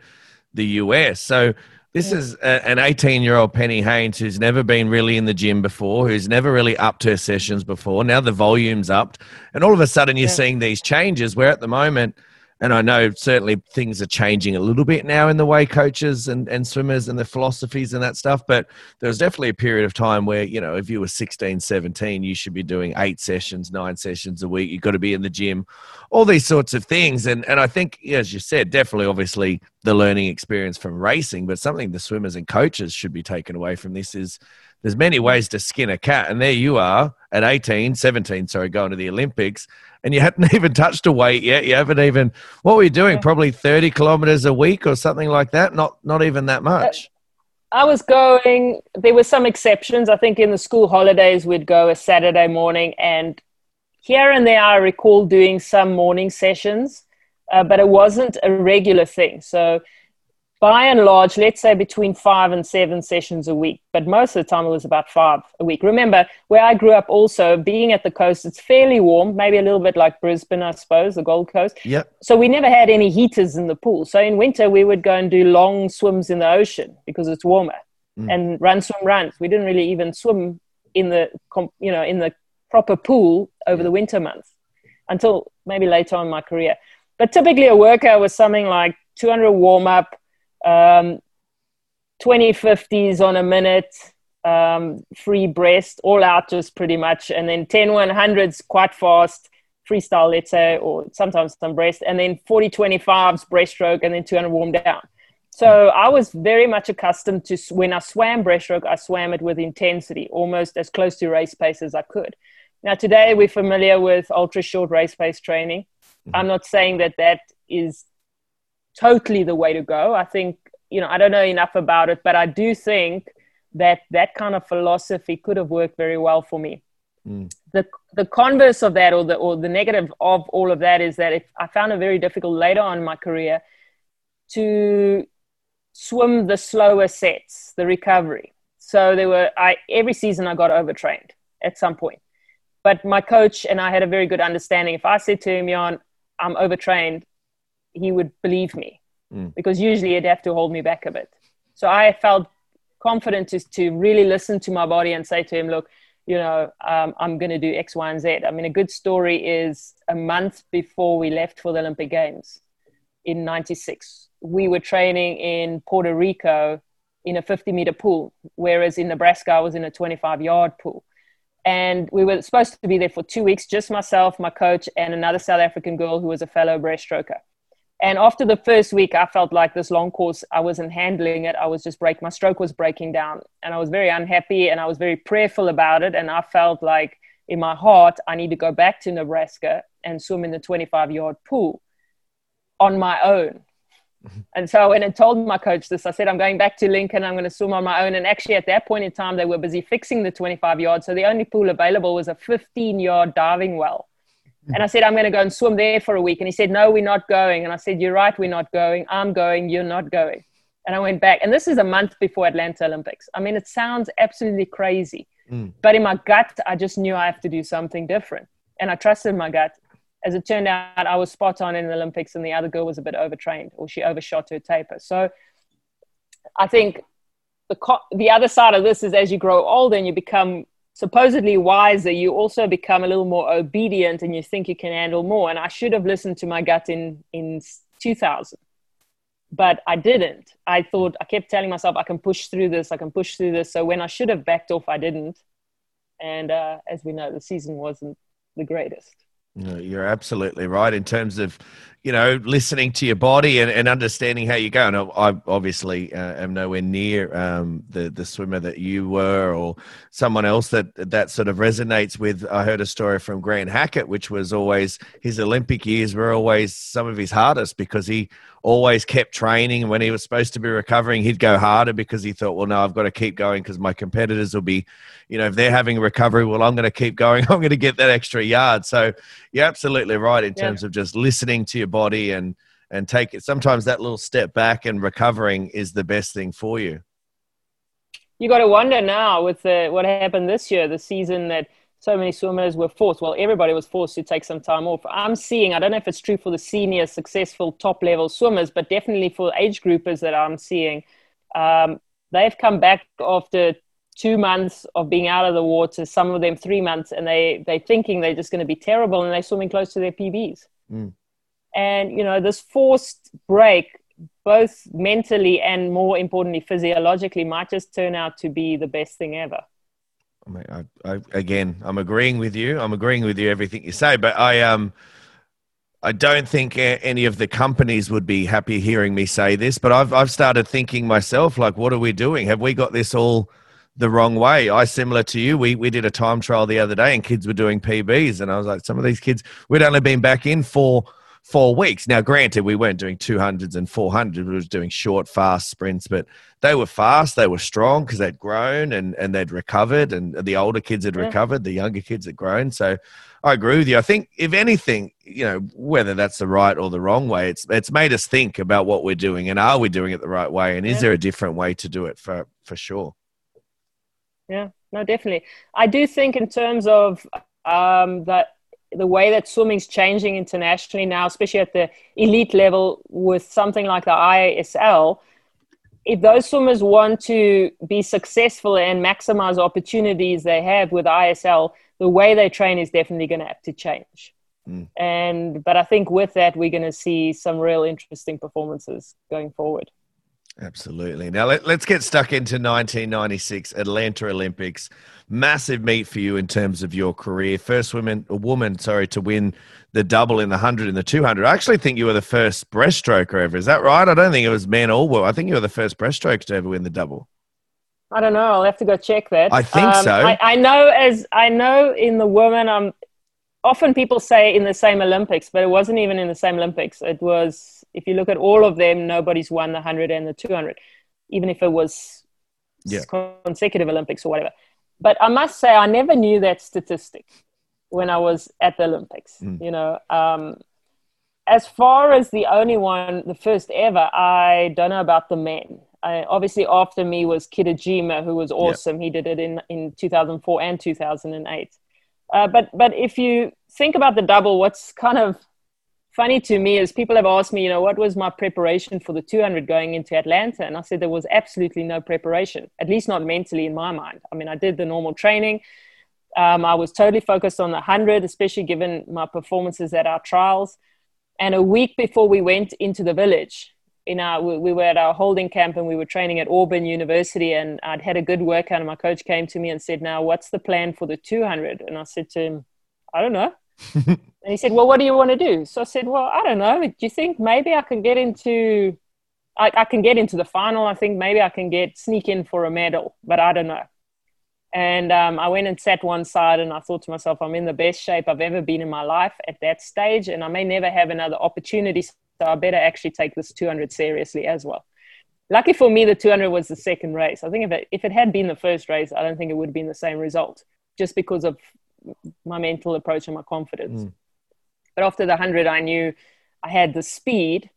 the US. So this is a, an 18 year old Penny Heyns who's never been really in the gym before, who's never really upped her sessions before. Now the volume's upped, and all of a sudden you're yeah. seeing these changes where at the moment and I know certainly things are changing a little bit now in the way coaches and, and swimmers and the philosophies and that stuff. But there was definitely a period of time where, you know, if you were 16, 17, you should be doing eight sessions, nine sessions a week. You've got to be in the gym, all these sorts of things. And, and I think, as you said, definitely, obviously, the learning experience from racing, but something the swimmers and coaches should be taken away from this is there's many ways to skin a cat. And there you are at 18, 17, sorry, going to the Olympics, and you hadn't even touched a weight yet. You haven't even, what were you doing? Yeah. Probably 30 kilometers a week or something like that? Not, not even that much. I was going, there were some exceptions. I think in the school holidays, we'd go a Saturday morning, and here and there, I recall doing some morning sessions, uh, but it wasn't a regular thing. So, by and large, let's say between five and seven sessions a week, but most of the time it was about five a week. Remember, where I grew up also, being at the coast, it's fairly warm, maybe a little bit like Brisbane, I suppose, the Gold Coast. Yep. So we never had any heaters in the pool. So in winter, we would go and do long swims in the ocean because it's warmer. mm. and run, swim, runs. We didn't really even swim in the, you know, in the proper pool over yeah. the winter months until maybe later on in my career. But typically a workout was something like 200 warm up, um, 20 50s on a minute, um, free breast, all out just pretty much, and then 10 100s quite fast, freestyle, let's say, or sometimes some breast, and then 40 25s breaststroke, and then 200 warm down. So I was very much accustomed to when I swam breaststroke, I swam it with intensity, almost as close to race pace as I could. Now, today we're familiar with ultra short race pace training. Mm-hmm. I'm not saying that that is totally the way to go. I think, you know, I don't know enough about it, but I do think that that kind of philosophy could have worked very well for me. Mm. The, the converse of that, or the, or the negative of all of that, is that if I found it very difficult later on in my career to swim the slower sets, the recovery. So there were, I, every season I got overtrained at some point. But my coach and I had a very good understanding. If I said to him, Jan, I'm overtrained, he would believe me mm. because usually he'd have to hold me back a bit. So I felt confident to, to really listen to my body and say to him, look, you know, um, I'm going to do X, Y, and Z. I mean, a good story is a month before we left for the Olympic Games in 96, we were training in Puerto Rico in a 50 meter pool, whereas in Nebraska, I was in a 25 yard pool. And we were supposed to be there for two weeks, just myself, my coach, and another South African girl who was a fellow breaststroker. And after the first week, I felt like this long course, I wasn't handling it. I was just break, my stroke was breaking down. And I was very unhappy and I was very prayerful about it. And I felt like in my heart, I need to go back to Nebraska and swim in the 25 yard pool on my own. Mm-hmm. And so when I told my coach this, I said, I'm going back to Lincoln. I'm going to swim on my own. And actually, at that point in time, they were busy fixing the 25 yards. So the only pool available was a 15 yard diving well. And I said, I'm going to go and swim there for a week. And he said, No, we're not going. And I said, You're right, we're not going. I'm going. You're not going. And I went back. And this is a month before Atlanta Olympics. I mean, it sounds absolutely crazy. Mm. But in my gut, I just knew I have to do something different. And I trusted my gut. As it turned out, I was spot on in the Olympics, and the other girl was a bit overtrained, or she overshot her taper. So I think the, co- the other side of this is as you grow older and you become supposedly wiser, you also become a little more obedient and you think you can handle more. And I should have listened to my gut in, in 2000, but I didn't. I thought, I kept telling myself, I can push through this, I can push through this. So when I should have backed off, I didn't. And uh, as we know, the season wasn't the greatest. You're absolutely right in terms of, you know, listening to your body and, and understanding how you go. And I obviously uh, am nowhere near um, the the swimmer that you were, or someone else that that sort of resonates with. I heard a story from Grant Hackett, which was always his Olympic years were always some of his hardest because he always kept training. And when he was supposed to be recovering, he'd go harder because he thought, well, no, I've got to keep going because my competitors will be, you know, if they're having a recovery, well, I'm going to keep going. I'm going to get that extra yard. So you're absolutely right in terms yeah. of just listening to your body and and take it. Sometimes that little step back and recovering is the best thing for you. You got to wonder now with the, what happened this year, the season that so many swimmers were forced, well, everybody was forced to take some time off. I'm seeing, I don't know if it's true for the senior, successful, top level swimmers, but definitely for age groupers that I'm seeing, um, they've come back after two months of being out of the water, some of them three months, and they, they're thinking they're just going to be terrible and they're swimming close to their PBs. Mm. And, you know, this forced break, both mentally and more importantly, physiologically, might just turn out to be the best thing ever. I, mean, I, again, I'm agreeing with you. I'm agreeing with you everything you say, but I um, I don't think any of the companies would be happy hearing me say this. But I've I've started thinking myself, like, what are we doing? Have we got this all the wrong way? I similar to you. We we did a time trial the other day, and kids were doing PBs, and I was like, some of these kids, we'd only been back in for four weeks. Now, granted, we weren't doing 200s and 400s, we were doing short, fast sprints, but they were fast, they were strong because they'd grown and, and they'd recovered, and the older kids had yeah. recovered, the younger kids had grown. So I agree with you. I think, if anything, you know, whether that's the right or the wrong way, it's, it's made us think about what we're doing and are we doing it the right way? And yeah. is there a different way to do it for, for sure? Yeah, no, definitely. I do think, in terms of um, that the way that swimming's changing internationally now, especially at the elite level with something like the ISL, if those swimmers want to be successful and maximize opportunities they have with ISL, the way they train is definitely going to have to change. Mm. And but I think with that we're going to see some real interesting performances going forward. Absolutely. Now let, us get stuck into 1996 Atlanta Olympics. Massive meet for you in terms of your career. First woman, a woman, sorry, to win the double in the 100 and the 200. I actually think you were the first breaststroker ever. Is that right? I don't think it was men or women. I think you were the first breaststroker to ever win the double. I don't know. I'll have to go check that. I think um, so. I, I, know as I know in the women, um, often people say in the same Olympics, but it wasn't even in the same Olympics. It was if you look at all of them, nobody's won the 100 and the 200, even if it was yeah. consecutive Olympics or whatever. But I must say, I never knew that statistic when I was at the Olympics. Mm. You know, um, as far as the only one, the first ever, I don't know about the men. I, obviously, after me was Kitajima, who was awesome. He did it in, in 2004 and 2008. Uh, but but if you think about the double, what's kind of funny to me is people have asked me, you know, what was my preparation for the 200 going into Atlanta? And I said there was absolutely no preparation, at least not mentally in my mind. I mean, I did the normal training. Um, I was totally focused on the 100, especially given my performances at our trials. And a week before we went into the village, in our, we, we were at our holding camp and we were training at Auburn University. And I'd had a good workout, and my coach came to me and said, Now, what's the plan for the 200? And I said to him, I don't know. And he said, Well, what do you want to do? So I said, Well, I don't know. Do you think maybe I can get into I, I can get into the final. I think maybe I can get sneak in for a medal, but I don't know. And um, I went and sat one side and I thought to myself, I'm in the best shape I've ever been in my life at that stage, and I may never have another opportunity. So I better actually take this 200 seriously as well. Lucky for me, the 200 was the second race. I think if it, if it had been the first race, I don't think it would have been the same result just because of my mental approach and my confidence. Mm. But after the 100, I knew I had the speed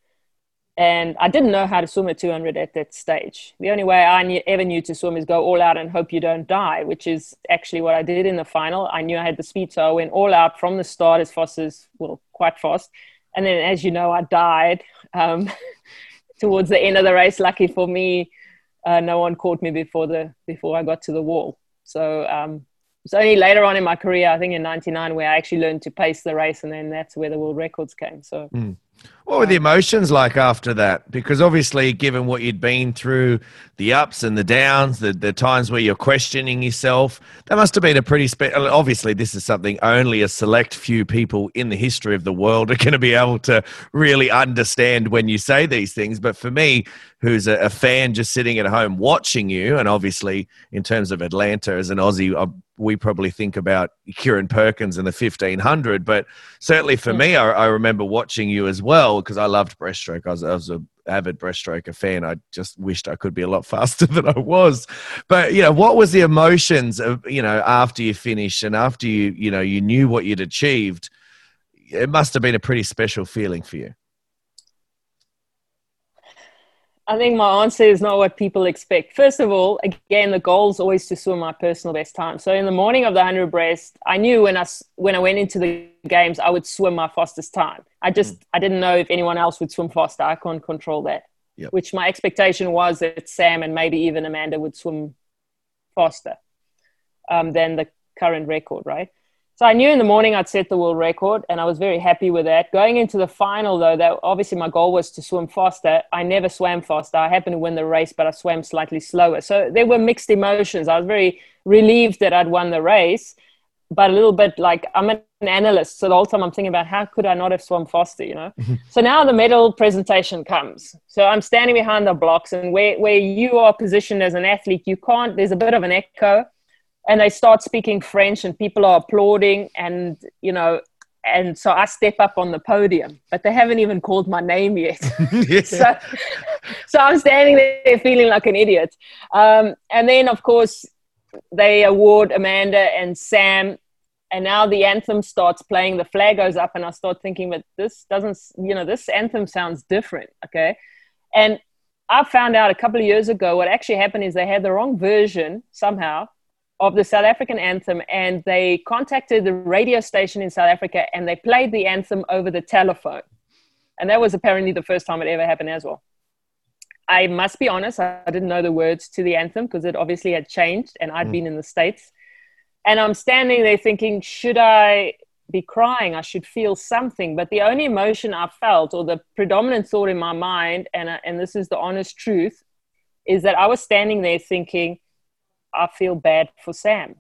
and I didn't know how to swim at 200 at that stage. The only way I knew, ever knew to swim is go all out and hope you don't die, which is actually what I did in the final. I knew I had the speed, so I went all out from the start as fast as, well, quite fast. And then, as you know, I died um, towards the end of the race. Lucky for me, uh, no one caught me before the before I got to the wall. So um, it's only later on in my career, I think in '99, where I actually learned to pace the race, and then that's where the world records came. So. Mm. What were the emotions like after that? Because obviously, given what you'd been through, the ups and the downs, the, the times where you're questioning yourself, that must have been a pretty special. Obviously, this is something only a select few people in the history of the world are going to be able to really understand when you say these things. But for me, who's a, a fan just sitting at home watching you, and obviously, in terms of Atlanta as an Aussie, I, we probably think about Kieren Perkins and the 1500, but certainly for hmm. me, I, I remember watching you as well because I loved breaststroke. I was, I was a avid breaststroker fan. I just wished I could be a lot faster than I was. But you know, what was the emotions of you know after you finished and after you you know you knew what you'd achieved? It must have been a pretty special feeling for you. I think my answer is not what people expect. First of all, again, the goal is always to swim my personal best time. So in the morning of the 100 breast, I knew when I, when I went into the games, I would swim my fastest time. I just, mm. I didn't know if anyone else would swim faster. I can't control that. Yep. Which my expectation was that Sam and maybe even Amanda would swim faster um, than the current record, right? So I knew in the morning I'd set the world record, and I was very happy with that. Going into the final, though, that obviously my goal was to swim faster. I never swam faster. I happened to win the race, but I swam slightly slower. So there were mixed emotions. I was very relieved that I'd won the race, but a little bit like I'm an analyst, so the whole time I'm thinking about how could I not have swum faster, you know? Mm-hmm. so now the medal presentation comes. So I'm standing behind the blocks, and where where you are positioned as an athlete, you can't. There's a bit of an echo and I start speaking French and people are applauding and you know and so I step up on the podium, but they haven't even called my name yet. so, so I'm standing there feeling like an idiot. Um, and then, of course, they award Amanda and Sam, and now the anthem starts playing. The flag goes up, and I start thinking, but this doesn't, you know, this anthem sounds different. Okay, and I found out a couple of years ago what actually happened is they had the wrong version somehow of the South African anthem, and they contacted the radio station in South Africa and they played the anthem over the telephone. And that was apparently the first time it ever happened as well. I must be honest, I didn't know the words to the anthem because it obviously had changed and I'd mm. been in the States. And I'm standing there thinking, should I be crying? I should feel something. But the only emotion I felt, or the predominant thought in my mind, and, uh, and this is the honest truth, is that I was standing there thinking, I feel bad for Sam.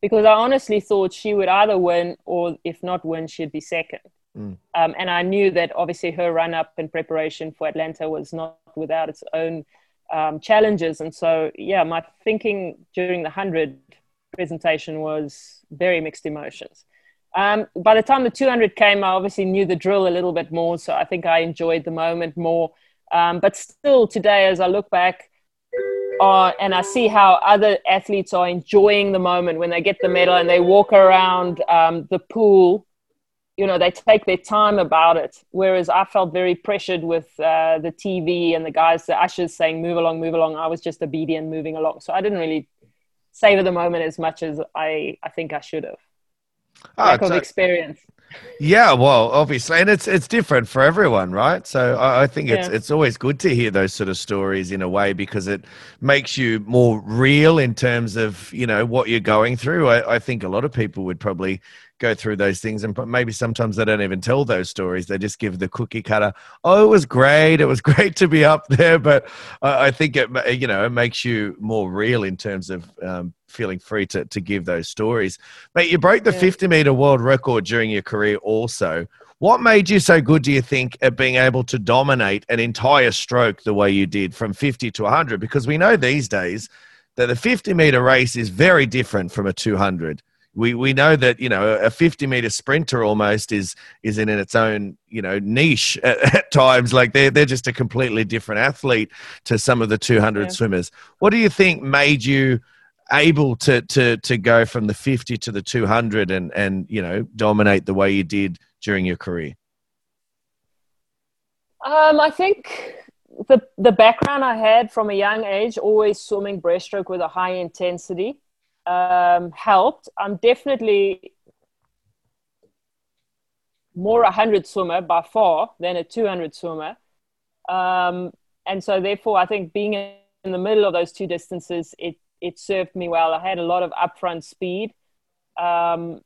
Because I honestly thought she would either win, or if not win, she'd be second. Mm. Um, and I knew that obviously her run up in preparation for Atlanta was not without its own um, challenges. And so, yeah, my thinking during the 100 presentation was very mixed emotions. Um, by the time the 200 came, I obviously knew the drill a little bit more. So I think I enjoyed the moment more. Um, but still, today, as I look back, uh, and I see how other athletes are enjoying the moment when they get the medal and they walk around um, the pool you know they take their time about it. Whereas i felt very pressured with uh, the tv and the guys the ushers saying move along move along. I was just obedient moving along. So i didn't really savor the moment as much as i i think i should have. Oh, lack of experience yeah well obviously and it's it's different for everyone right so i, I think it's yeah. it's always good to hear those sort of stories in a way because it makes you more real in terms of you know what you're going through I, I think a lot of people would probably go through those things and maybe sometimes they don't even tell those stories. They just give the cookie cutter oh it was great. It was great to be up there. But i, I think it you know it makes you more real in terms of um, feeling free to, to give those stories. Mate you broke the yeah. 50 meter world record during your career also. What made you so good do you think at being able to dominate an entire stroke the way you did from 50 to 100 because we know these days that the 50 meter race is very different from a 200 we we know that you know a 50 meter sprinter almost is is in its own you know niche at, at times. Like they're they're just a completely different athlete to some of the 200 yeah. swimmers. What do you think made you able to to to go from the 50 to the 200 and and you know dominate the way you did during your career? Um i think the the background i had from a young age always swimming breaststroke with a high intensity um, helped. I'm definitely more a 100 swimmer by far than a 200 swimmer. Um, and so, therefore, I think being in the middle of those two distances, it, it served me well. I had a lot of upfront speed. Um,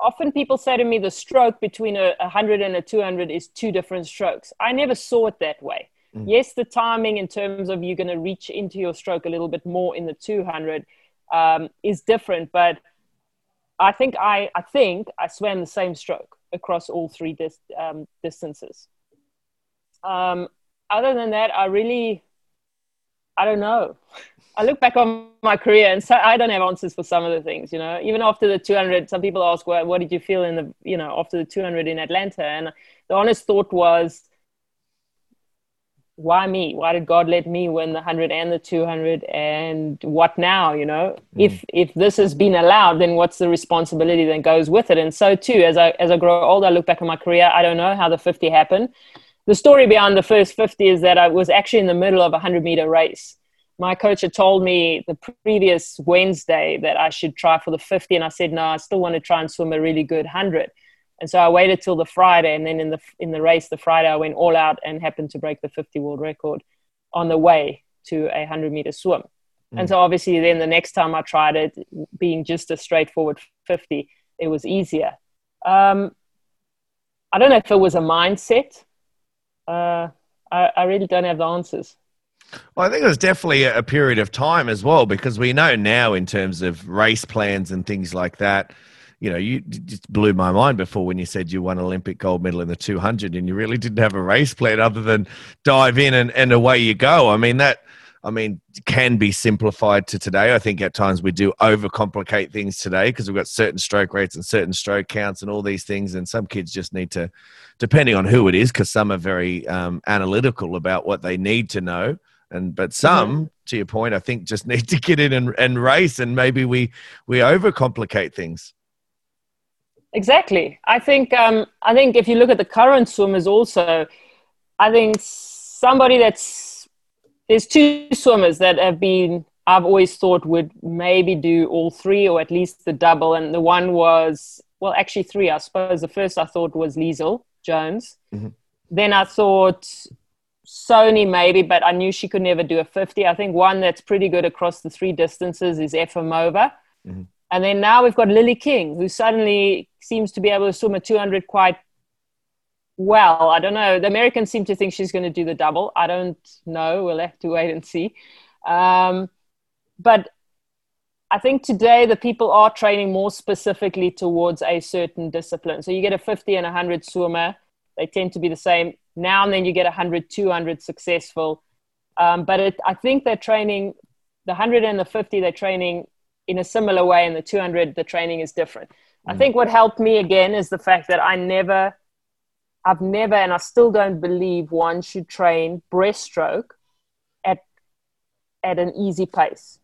often people say to me the stroke between a 100 and a 200 is two different strokes. I never saw it that way. Mm. Yes, the timing in terms of you're going to reach into your stroke a little bit more in the 200 um, is different, but I think I, I think I swam the same stroke across all three dis- um, distances. Um, other than that, I really, I don't know. I look back on my career and so I don't have answers for some of the things, you know, even after the 200, some people ask, well, what did you feel in the, you know, after the 200 in Atlanta? And the honest thought was, why me? Why did God let me win the 100 and the 200 and what now, you know? Mm. If if this has been allowed, then what's the responsibility that goes with it? And so too as I as I grow older, I look back on my career, I don't know how the 50 happened. The story behind the first 50 is that I was actually in the middle of a 100 meter race. My coach had told me the previous Wednesday that I should try for the 50 and I said no, I still want to try and swim a really good 100 and so I waited till the Friday, and then in the in the race, the Friday I went all out and happened to break the 50 world record on the way to a 100 meter swim. Mm. And so obviously, then the next time I tried it, being just a straightforward 50, it was easier. Um, I don't know if it was a mindset. Uh, I, I really don't have the answers. Well, I think it was definitely a period of time as well, because we know now in terms of race plans and things like that you know, you just blew my mind before when you said you won Olympic gold medal in the 200 and you really didn't have a race plan other than dive in and, and away you go. I mean, that, I mean, can be simplified to today. I think at times we do overcomplicate things today because we've got certain stroke rates and certain stroke counts and all these things. And some kids just need to, depending on who it is, because some are very um, analytical about what they need to know and but some mm-hmm. to your point i think just need to get in and, and race and maybe we we overcomplicate things Exactly. I think um, I think if you look at the current swimmers, also, I think somebody that's there's two swimmers that have been I've always thought would maybe do all three or at least the double, and the one was well, actually three, I suppose. The first I thought was Leisel Jones. Mm-hmm. Then I thought Soni maybe, but I knew she could never do a 50. I think one that's pretty good across the three distances is Efimova. Mm-hmm. And then now we've got Lily King, who suddenly seems to be able to swim a 200 quite well. I don't know. The Americans seem to think she's going to do the double. I don't know. We'll have to wait and see. Um, but I think today the people are training more specifically towards a certain discipline. So you get a 50 and 100 swimmer, they tend to be the same. Now and then you get a 100, 200 successful. Um, but it, I think they're training the 100 and the 50, they're training in a similar way, and the 200, the training is different. Mm. I think what helped me again is the fact that I never, I've never, and I still don't believe one should train breaststroke at, at an easy pace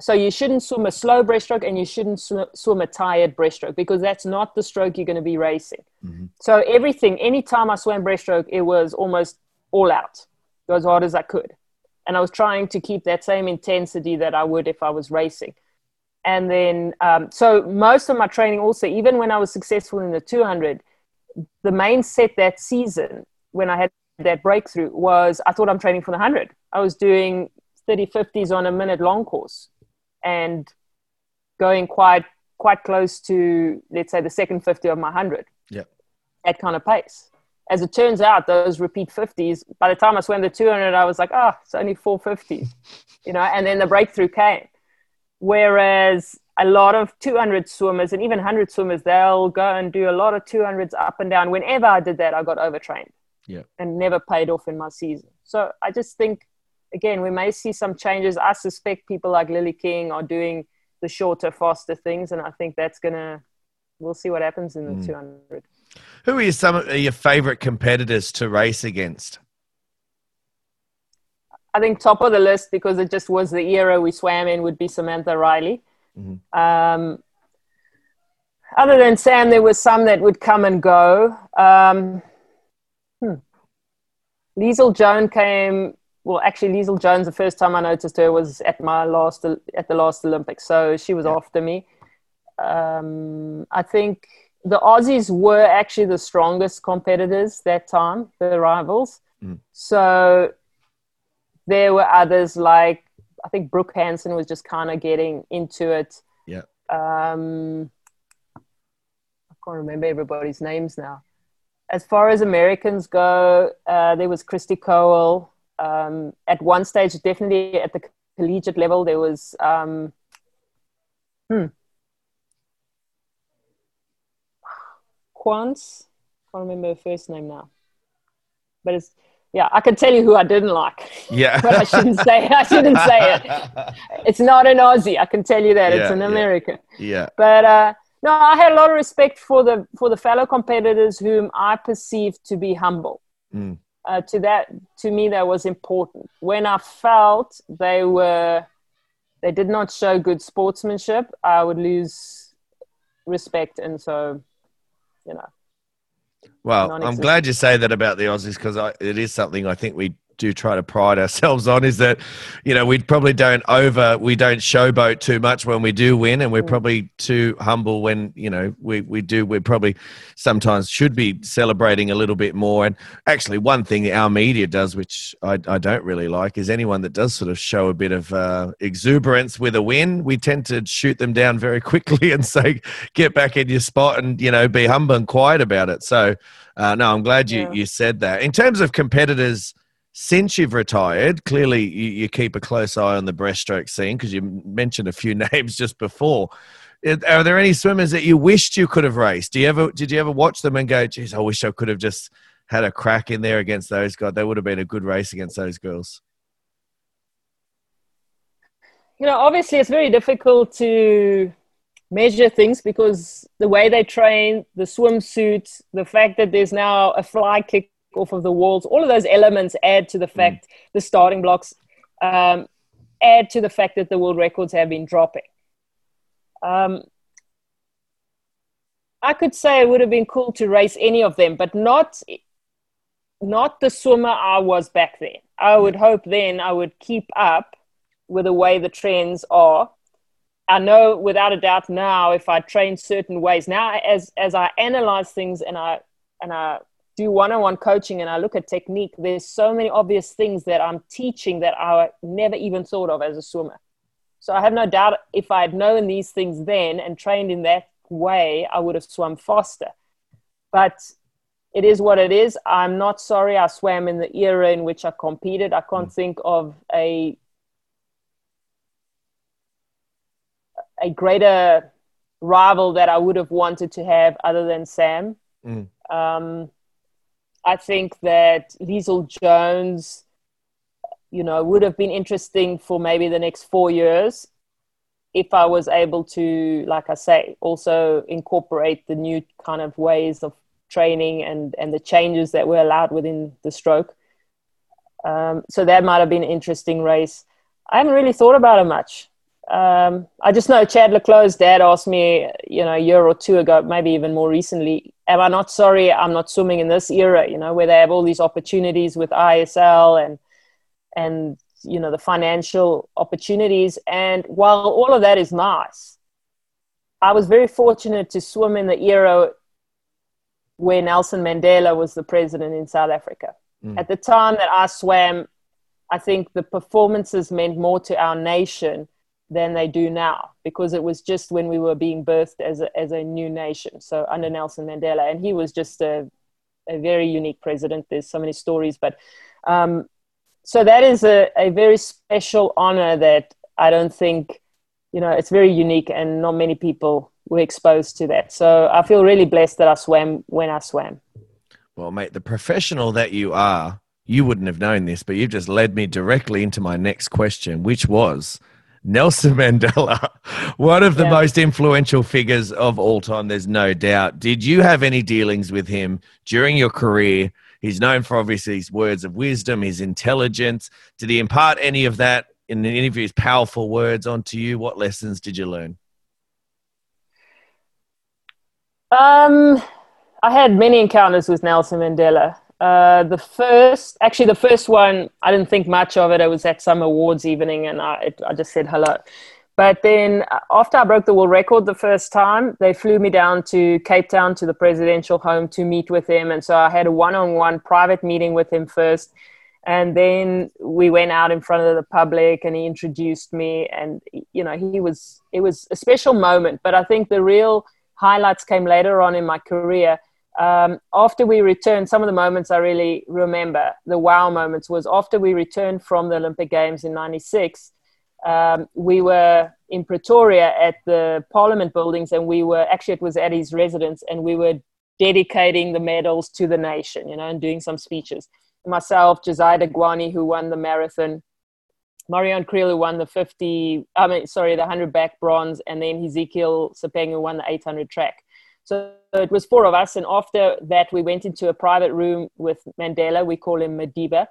so you shouldn't swim a slow breaststroke and you shouldn't sw- swim a tired breaststroke because that's not the stroke you're going to be racing. Mm-hmm. So everything, anytime I swam breaststroke, it was almost all out, go as hard as I could, and I was trying to keep that same intensity that I would if I was racing. And then, um, so most of my training also, even when I was successful in the 200, the main set that season when I had that breakthrough was I thought I'm training for the 100. I was doing 30 50s on a minute long course and going quite quite close to let's say the second 50 of my 100 yeah. at kind of pace. As it turns out those repeat 50s by the time i swam the 200 i was like oh it's only 450 you know and then the breakthrough came whereas a lot of 200 swimmers and even 100 swimmers they'll go and do a lot of 200s up and down whenever i did that i got overtrained yeah and never paid off in my season so i just think again, we may see some changes. I suspect people like Lily King are doing the shorter, faster things, and I think that's gonna. We'll see what happens in the mm. 200. Who are your, some of your favorite competitors to race against? I think top of the list because it just was the era we swam in would be Samantha Riley. Mm-hmm. Um, other than Sam, there was some that would come and go. Um, hmm. Jones came well, actually, Leisel Jones, the first time I noticed her was at my last at the last Olympics, so she was yeah. after me. Um, I think the Aussies were actually the strongest competitors that time, the rivals. Mm. So there were others like I think Brooke Hanson was just kind of getting into it. Yeah. Um, I can't remember everybody's names now. As far as Americans go, uh, there was Kristy Kowal um, at one stage, definitely at the collegiate level, there was um, hmm, Quance. Can't remember her first name now, but it's yeah. I can tell you who I didn't like. Yeah, but I shouldn't say. I shouldn't say it. It's not an Aussie. I can tell you that. Yeah, it's an American. Yeah. yeah. But uh, no, I had a lot of respect for the for the fellow competitors whom I perceived to be humble. Mm uh, to that to me that was important when i felt they were they did not show good sportsmanship i would lose respect and so you know well i'm glad you say that about the aussies because it is something i think we do try to pride ourselves on is that you know we probably don't over we don't showboat too much when we do win and we're mm. probably too humble when you know we we do we probably sometimes should be celebrating a little bit more and actually one thing our media does which i, I don't really like is anyone that does sort of show a bit of uh, exuberance with a win we tend to shoot them down very quickly and say get back in your spot and you know be humble and quiet about it so uh, no i'm glad you, yeah. you said that in terms of competitors since you've retired, clearly you, you keep a close eye on the breaststroke scene because you mentioned a few names just before. Are there any swimmers that you wished you could have raced? Do you ever did you ever watch them and go, "Geez, I wish I could have just had a crack in there against those guys. They would have been a good race against those girls." You know, obviously, it's very difficult to measure things because the way they train, the swimsuit, the fact that there's now a fly kick off of the walls. All of those elements add to the mm. fact mm. the starting blocks um, add to the fact that the world records have been dropping. Um, I could say it would have been cool to race any of them, but not not the swimmer I was back then. I would hope then I would keep up with the way the trends are. I know without a doubt now if I train certain ways now as as I analyze things and I and I do one-on-one coaching and I look at technique, there's so many obvious things that I'm teaching that I never even thought of as a swimmer. So I have no doubt if I had known these things then and trained in that way, I would have swum faster. But it is what it is. I'm not sorry I swam in the era in which I competed. I can't mm. think of a a greater rival that I would have wanted to have other than Sam. Mm. Um, I think that Leisel Jones, you know, would have been interesting for maybe the next four years if I was able to, like I say, also incorporate the new kind of ways of training and, and the changes that were allowed within the stroke. Um, so that might have been an interesting race. I haven't really thought about it much um, I just know Chad le Clos' dad asked me, you know, a year or two ago, maybe even more recently, am I not sorry I'm not swimming in this era, you know, where they have all these opportunities with ISL and, and, you know, the financial opportunities. And while all of that is nice, I was very fortunate to swim in the era where Nelson Mandela was the president in South Africa. Mm. At the time that I swam, I think the performances meant more to our nation than they do now because it was just when we were being birthed as a, as a new nation. So under Nelson Mandela, and he was just a, a very unique president. There's so many stories, but um, so that is a, a very special honor that I don't think, you know, it's very unique and not many people were exposed to that. So I feel really blessed that I swam when I swam. Well, mate, the professional that you are, you wouldn't have known this, but you've just led me directly into my next question, which was Nelson Mandela, one of the yeah. most influential figures of all time, there's no doubt. Did you have any dealings with him during your career? He's known for obviously his words of wisdom, his intelligence. Did he impart any of that in of his powerful words onto you? What lessons did you learn? Um, I had many encounters with Nelson Mandela. Uh, the first, actually, the first one, I didn't think much of it. I was at some awards evening, and I, it, I just said hello. But then, uh, after I broke the world record the first time, they flew me down to Cape Town to the presidential home to meet with him, and so I had a one-on-one private meeting with him first, and then we went out in front of the public, and he introduced me, and you know, he was it was a special moment. But I think the real highlights came later on in my career um, after we returned, some of the moments I really remember, the wow moments, was after we returned from the Olympic Games in 96, um, we were in Pretoria at the Parliament buildings, and we were actually, it was at his residence, and we were dedicating the medals to the nation, you know, and doing some speeches. Myself, Josia Thugwane, who won the marathon, Marianne Kriel, who won the 50, I mean, sorry, the 100 back bronze, and then Ezekiel Sepeng, who won the 800 track. So it was four of us. And after that, we went into a private room with Mandela. We call him Madiba.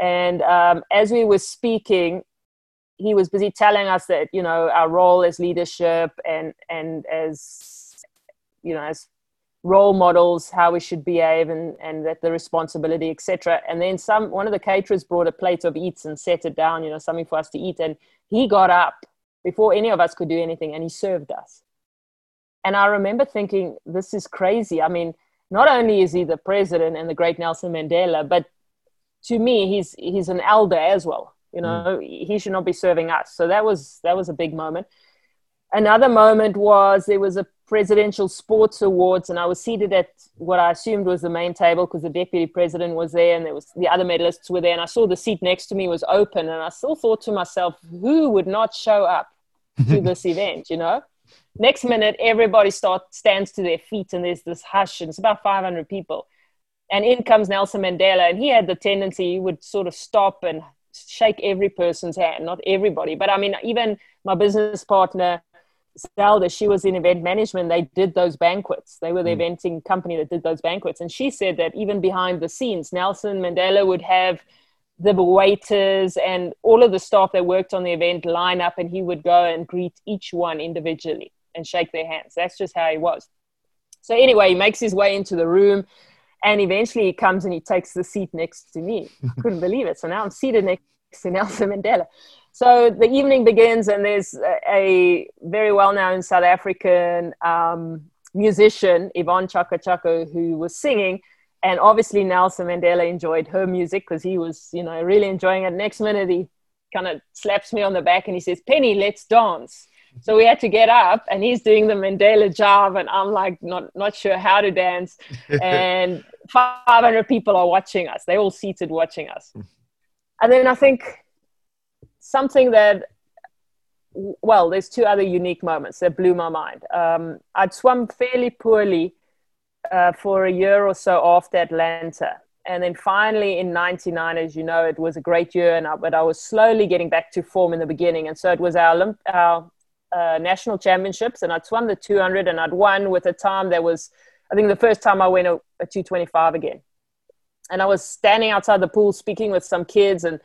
And um, as we were speaking, he was busy telling us that, you know, our role as leadership and, and as, you know, as role models, how we should behave and, and that the responsibility, etc. And then some, one of the caterers brought a plate of eats and set it down, you know, something for us to eat. And he got up before any of us could do anything and he served us and I remember thinking, this is crazy. I mean, not only is he the president and the great Nelson Mandela, but to me, he's he's an elder as well. You know, mm. he should not be serving us. So that was that was a big moment. Another moment was there was a presidential sports awards, and I was seated at what I assumed was the main table because the deputy president was there, and there was the other medalists were there, and I saw the seat next to me was open, and I still thought to myself, who would not show up to this event? You know. Next minute, everybody start, stands to their feet and there's this hush, and it's about 500 people. And in comes Nelson Mandela, and he had the tendency, he would sort of stop and shake every person's hand, not everybody. But I mean, even my business partner, Zelda, she was in event management. They did those banquets. They were the mm. eventing company that did those banquets. And she said that even behind the scenes, Nelson Mandela would have the waiters and all of the staff that worked on the event line up and he would go and greet each one individually and shake their hands. That's just how he was. So anyway, he makes his way into the room and eventually he comes and he takes the seat next to me. Couldn't believe it. So now I'm seated next to Nelson Mandela. So the evening begins and there's a, very well-known South African um, musician, Yvonne Chaka Chaka, who was singing And obviously Nelson Mandela enjoyed her music because he was, you know, really enjoying it. Next minute he kind of slaps me on the back and he says, Penny, let's dance. So we had to get up and he's doing the Mandela job and I'm like not not sure how to dance. And 500 people are watching us. They're all seated watching us. And then I think something that well, there's two other unique moments that blew my mind. Um, I'd swum fairly poorly uh, for a year or so after Atlanta. And then finally in 99, as you know, it was a great year, and I, but I was slowly getting back to form in the beginning. And so it was our, Olymp- our uh, national championships, and I'd swum the 200, and I'd won with a time that was, I think, the first time I went a, a 225 again. And I was standing outside the pool speaking with some kids, and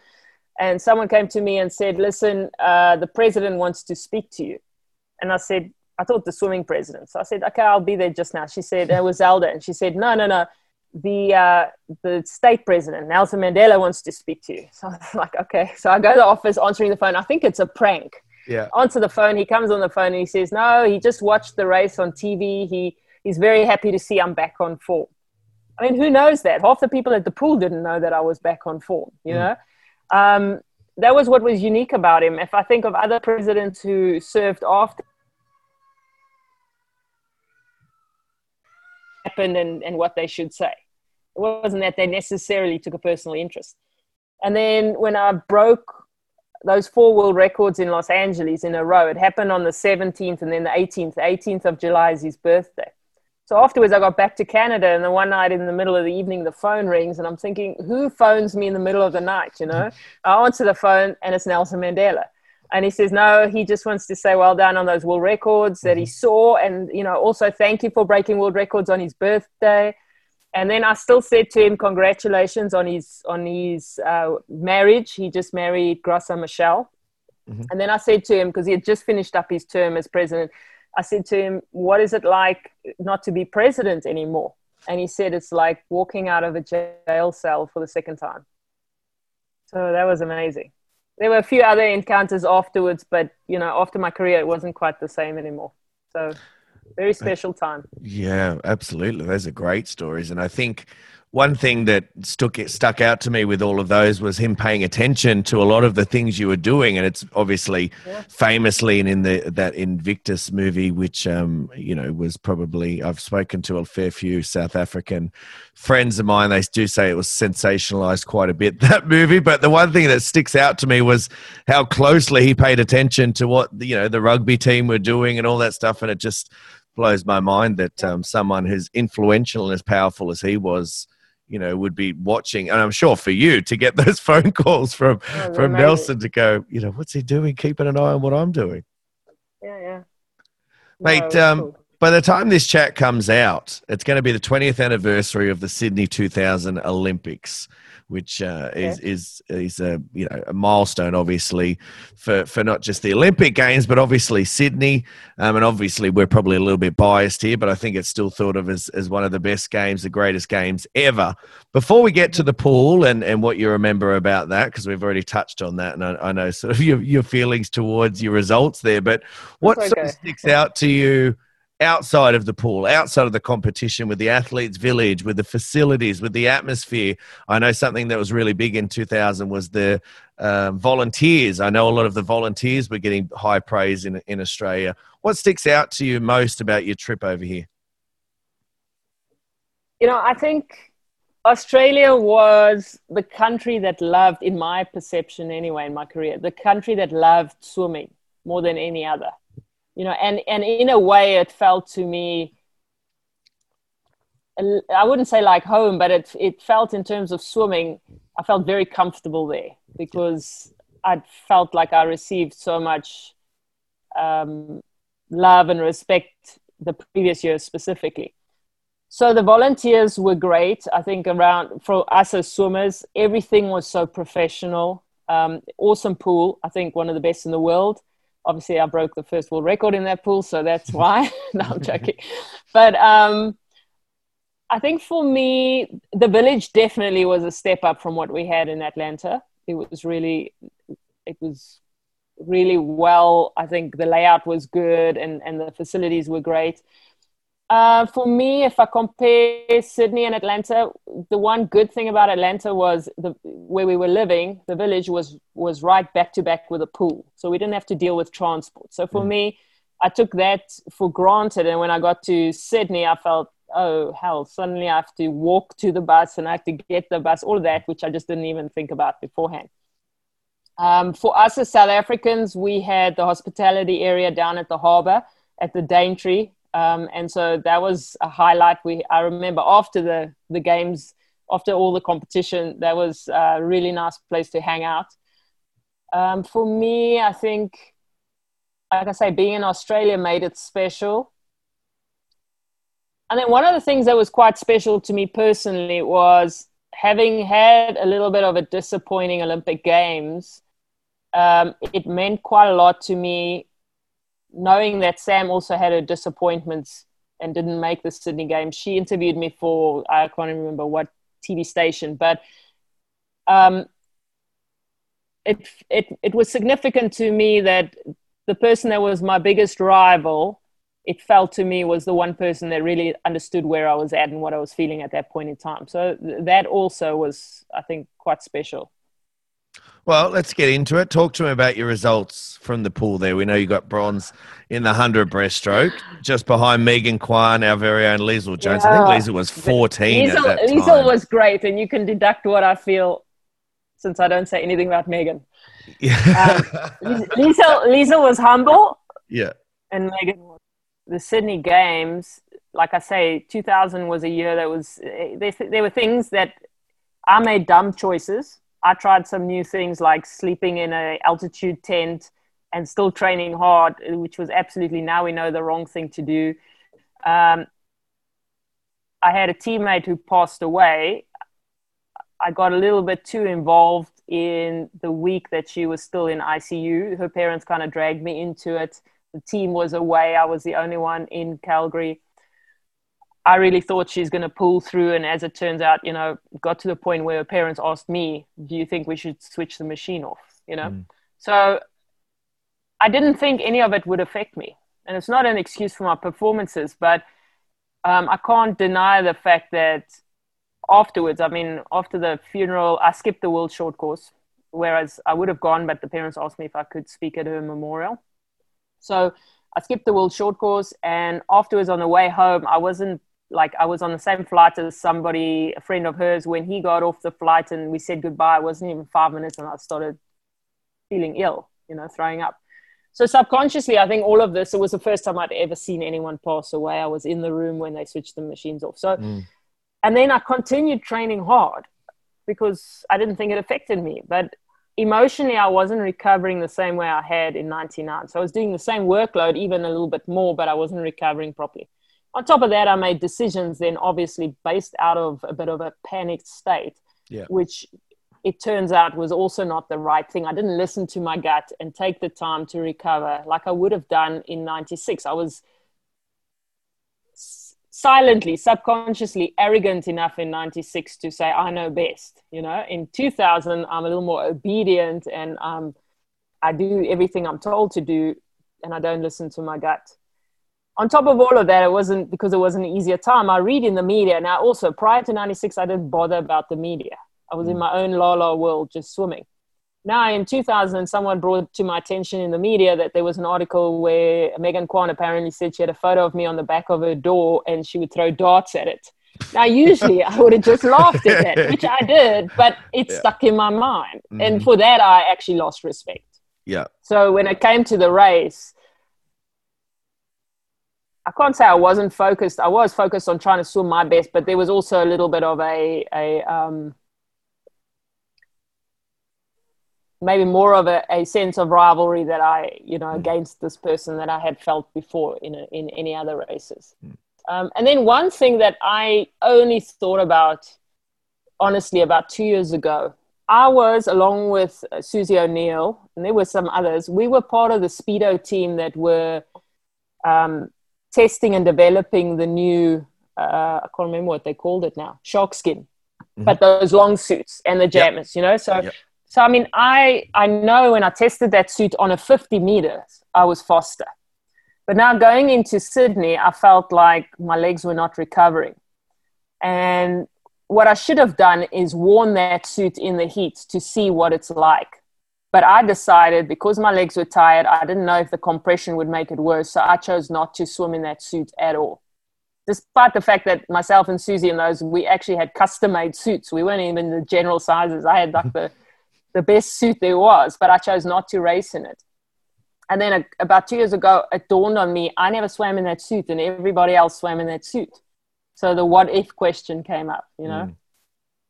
and someone came to me and said, "Listen, uh, the president wants to speak to you." And I said, "I thought the swimming president." So I said, "Okay, I'll be there just now." She said, "It was Zelda," and she said, "No, no, no." The uh, the state president Nelson Mandela wants to speak to you. So I was like, okay. So I go to the office, answering the phone. I think it's a prank. Yeah. Answer the phone. He comes on the phone and he says, "No, he just watched the race on TV. He he's very happy to see I'm back on form." I mean, who knows that? Half the people at the pool didn't know that I was back on form. You know, um, that was what was unique about him. If I think of other presidents who served after happened and, and what they should say, it wasn't that they necessarily took a personal interest. And then when I broke those four world records in Los Angeles in a row, it happened on the 17th and then the 18th. The 18th of July is his birthday. So afterwards, I got back to Canada, and then one night in the middle of the evening, the phone rings, and I'm thinking, who phones me in the middle of the night? You know, I answer the phone, and it's Nelson Mandela, and he says, no, he just wants to say well done on those world records that he mm-hmm. saw, and you know, also thank you for breaking world records on his birthday. And then I still said to him, congratulations on his on his uh, marriage. He just married Graça Machel. And then I said to him, because he had just finished up his term as president, I said to him, What is it like not to be president anymore? And he said, It's like walking out of a jail cell for the second time. So that was amazing. There were a few other encounters afterwards, but you know, after my career, it wasn't quite the same anymore. So very special time. Yeah, absolutely. Those are great stories. And I think one thing that stuck stuck out to me with all of those was him paying attention to a lot of the things you were doing, and it's obviously famously and in the that Invictus movie, which um, you know was probably I've spoken to a fair few South African friends of mine. They do say it was sensationalized quite a bit that movie, but the one thing that sticks out to me was how closely he paid attention to what you know the rugby team were doing and all that stuff, and it just blows my mind that um, someone who's influential and as powerful as he was you know, would be watching, and I'm sure for you to get those phone calls from Oh, from amazing. Nelson to go, you know, what's he doing? Keeping an eye on what I'm doing, Yeah, yeah. mate. No, um, cool. by the time this chat comes out, it's going to be the 20th anniversary of the Sydney 2000 Olympics, which uh, is is is a you know a milestone, obviously, for for not just the Olympic Games, but obviously Sydney. Um, and obviously, we're probably a little bit biased here, but I think it's still thought of as as one of the best games, the greatest games ever. Before we get to the pool and and what you remember about that, because we've already touched on that, and I, I know sort of your your feelings towards your results there, but what That's sort of sticks out to you? Outside of the pool, outside of the competition, with the athletes' village, with the facilities, with the atmosphere. I know something that was really big in 2000 was the um, volunteers. I know a lot of the volunteers were getting high praise in in Australia. What sticks out to you most about your trip over here? you know, I think Australia was the country that loved, in my perception anyway, in my career, the country that loved swimming more than any other. You know, and, and in a way, it felt to me, I wouldn't say like home, but it, it felt in terms of swimming, I felt very comfortable there because I felt like I received so much um, love and respect the previous year specifically. So the volunteers were great. I think around for us as swimmers, everything was so professional. Um, awesome pool. I think one of the best in the world. Obviously, I broke the first world record in that pool, so that's why. no, I'm joking. But um, I think for me, the village definitely was a step up from what we had in Atlanta. It was really, it was really well. I think the layout was good and, and the facilities were great. Uh, for me, if I compare Sydney and Atlanta, the one good thing about Atlanta was the where we were living, the village was was right back to back with a pool, so we didn't have to deal with transport. So for mm. me, I took that for granted, and when I got to Sydney, I felt oh hell, suddenly I have to walk to the bus and I have to get the bus, all of that, which I just didn't even think about beforehand. Um, for us as South Africans, we had the hospitality area down at the harbour at the Daintree um, and so that was a highlight. We I remember after the the games, after all the competition, that was a really nice place to hang out. Um, for me, I think, like I say, being in Australia made it special. And then one of the things that was quite special to me personally was having had a little bit of a disappointing Olympic Games. Um, it meant quite a lot to me knowing that Sam also had her disappointments and didn't make the Sydney game, she interviewed me for I can't remember what TV station, but um, it it it was significant to me that the person that was my biggest rival, it felt to me was the one person that really understood where I was at and what I was feeling at that point in time. So th- that also was, I think, quite special. Well, let's get into it. Talk to me about your results from the pool there. We know you got bronze in the 100 breaststroke, just behind Megan Quann, our very own Leisel Jones. Yeah. I think Leisel was 14 Leisel, Leisel was great, and you can deduct what I feel since I don't say anything about Megan. Yeah. um, Leisel, Leisel was humble. Yeah. And Megan was. The Sydney Games, like I say, 2000 was a year that was, eh, there, there were things that I made dumb choices I tried some new things like sleeping in an altitude tent and still training hard, which was absolutely now we know the wrong thing to do. Um, I had a teammate who passed away. I got a little bit too involved in the week that she was still in ICU. Her parents kind of dragged me into it. The team was away. I was the only one in Calgary. I really thought she's going to pull through. And as it turns out, you know, got to the point where her parents asked me, do you think we should switch the machine off? You know? Mm. So I didn't think any of it would affect me. And it's not an excuse for my performances, but um, I can't deny the fact that afterwards, I mean, after the funeral, I skipped the world short course, whereas I would have gone, but the parents asked me if I could speak at her memorial. So I skipped the world short course, and afterwards on the way home, I wasn't like I was on the same flight as somebody, a friend of hers, when he got off the flight and we said goodbye. It wasn't even five minutes, and I started feeling ill, you know, throwing up. So subconsciously, I think all of this. It was the first time I'd ever seen anyone pass away. I was in the room when they switched the machines off. So, mm. and then I continued training hard because I didn't think it affected me, but emotionally i wasn't recovering the same way i had in 99 so i was doing the same workload even a little bit more but i wasn't recovering properly on top of that, I made decisions then obviously based out of a bit of a panicked state, yeah. which it turns out was also not the right thing. I didn't listen to my gut and take the time to recover like I would have done in 96. I was silently, subconsciously arrogant enough in 96 to say, I know best. You know, in 2000, I'm a little more obedient and um, I do everything I'm told to do and I don't listen to my gut on top of all of that, it wasn't because it was an easier time. I read in the media. Now, also prior to 96, I didn't bother about the media. I was mm. in my own la la world, just swimming. Now, in 2000, someone brought to my attention in the media that there was an article where Megan Quann apparently said she had a photo of me on the back of her door and she would throw darts at it. Now, usually I would have just laughed at that, which I did, but it yeah. stuck in my mind. Mm. And for that, I actually lost respect. Yeah. So when it came to the race, I can't say I wasn't focused. I was focused on trying to swim my best, but there was also a little bit of a a um, maybe more of a, a sense of rivalry that I you know against this person that I had felt before in a, in any other races. Hmm. Um, and then one thing that I only thought about honestly about two years ago. I was along with Susie O'Neill, and there were some others. We were part of the speedo team that were um, testing and developing the new uh, I can't remember what they called it now, shark skin, mm-hmm. but those long suits and the jammers, yep. you know. So, yep. so I mean, I I know when I tested that suit on a 50 meters, I was faster, But now going into Sydney, I felt like my legs were not recovering. And what I should have done is worn that suit in the heat to see what it's like. But I decided because my legs were tired, I didn't know if the compression would make it worse. So I chose not to swim in that suit at all. Despite the fact that myself and Susie and those, we actually had custom made suits. We weren't even the general sizes. I had like the, the best suit there was, but I chose not to race in it. And then a, about two years ago, it dawned on me I never swam in that suit, and everybody else swam in that suit. So the what if question came up, you know. Mm.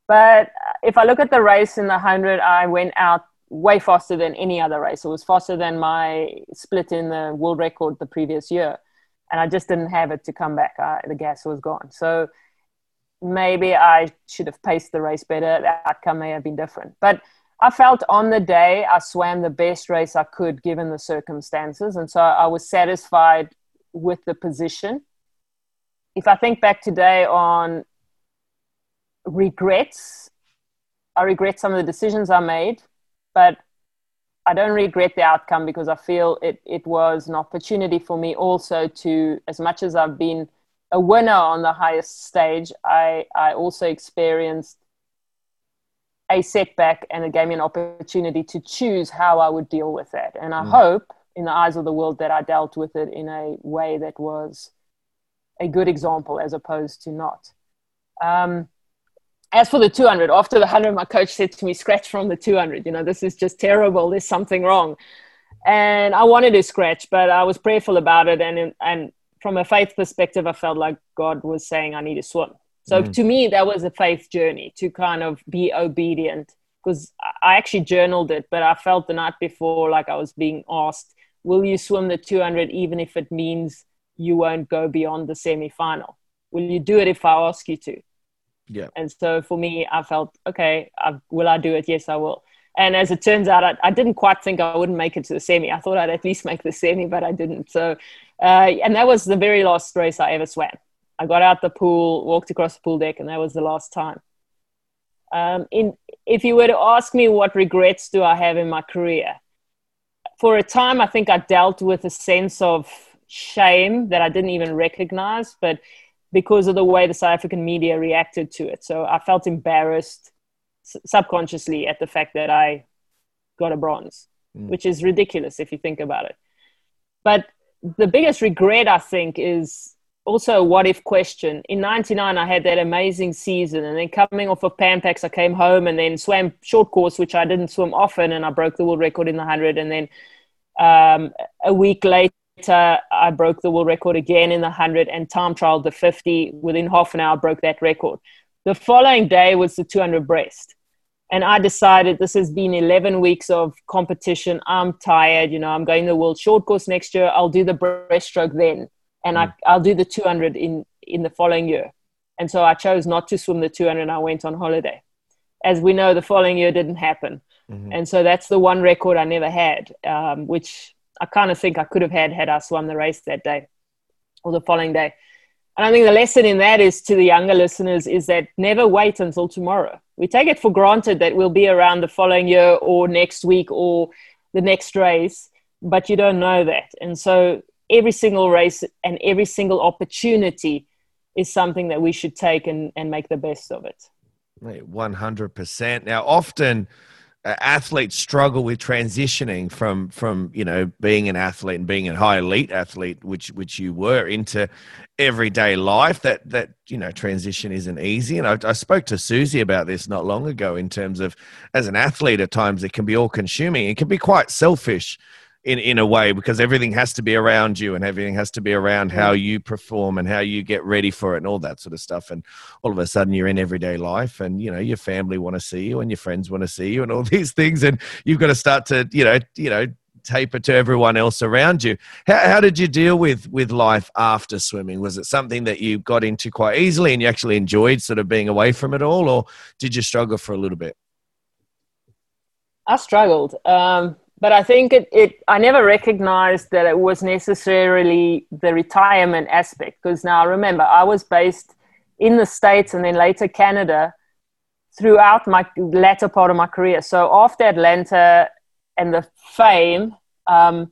But if I look at the race in the 100, I went out way faster than any other race. It was faster than my split in the world record the previous year. And I just didn't have it to come back. I, the gas was gone. So maybe I should have paced the race better. The outcome may have been different. But I felt on the day I swam the best race I could given the circumstances. And so I was satisfied with the position if I think back today on regrets, I regret some of the decisions I made, but I don't regret the outcome because I feel it, it was an opportunity for me also to, as much as I've been a winner on the highest stage, I, I also experienced a setback and it gave me an opportunity to choose how I would deal with that. And I mm. hope, in the eyes of the world, that I dealt with it in a way that was a good example as opposed to not. Um, as for the 200, after the 100, my coach said to me, scratch from the 200. You know, this is just terrible. There's something wrong. And I wanted to scratch, but I was prayerful about it. And, and from a faith perspective, I felt like God was saying, I need to swim. So mm. to me, that was a faith journey to kind of be obedient because I actually journaled it, but I felt the night before like I was being asked, Will you swim the 200 even if it means you won't go beyond the semi final. Will you do it if I ask you to? Yeah. And so for me, I felt, okay, I, will I do it? Yes, I will. And as it turns out, I, I, didn't quite think I wouldn't make it to the semi. I thought I'd at least make the semi, but I didn't. So, uh, and that was the very last race I ever swam. I got out the pool, walked across the pool deck, and that was the last time. Um, in, if you were to ask me what regrets do I have in my career, for a time, I think I dealt with a sense of shame that I didn't even recognize, but because of the way the South African media reacted to it. So I felt embarrassed subconsciously at the fact that I got a bronze, mm. which is ridiculous if you think about it. But the biggest regret, I think, is also a what if question. In 99, I had that amazing season, and then coming off of Pan Pacs, I came home and then swam short course, which I didn't swim often, and I broke the world record in the 100. And then um, a week later, I broke the world record again in the 100 and time trialed the 50. Within half an hour, broke that record. The following day was the 200 breast. And I decided this has been 11 weeks of competition. I'm tired. You know, I'm going to the world short course next year. I'll do the breaststroke then. And mm. I, I'll do the 200 in, in the following year. And so I chose not to swim the 200 and I went on holiday. As we know, the following year didn't happen. Mm-hmm. And so that's the one record I never had, um, which I kind of think I could have had had I swum the race that day or the following day. And I think the lesson in that is to the younger listeners is that never wait until tomorrow. We take it for granted that we'll be around the following year or next week or the next race, but you don't know that. And so every single race and every single opportunity is something that we should take and, and make the best of it. 100%. Now, often athletes struggle with transitioning from from you know being an athlete and being a high elite athlete which which you were into everyday life that that you know transition isn't easy. And I, I spoke to susie about this not long ago in terms of as an athlete at times it can be all consuming. It can be quite selfish in in a way because everything has to be around you and everything has to be around how you perform and how you get ready for it and all that sort of stuff. And all of a sudden you're in everyday life and you know your family want to see you and your friends want to see you and all these things and you've got to start to you know you know taper to everyone else around you. How, how did you deal with with life after swimming? Was it something that you got into quite easily and you actually enjoyed sort of being away from it all or did you struggle for a little bit? I struggled. Um, but I think it, it I never recognized that it was necessarily the retirement aspect because now remember I was based in the States and then later Canada throughout my latter part of my career. So after Atlanta and the fame, um,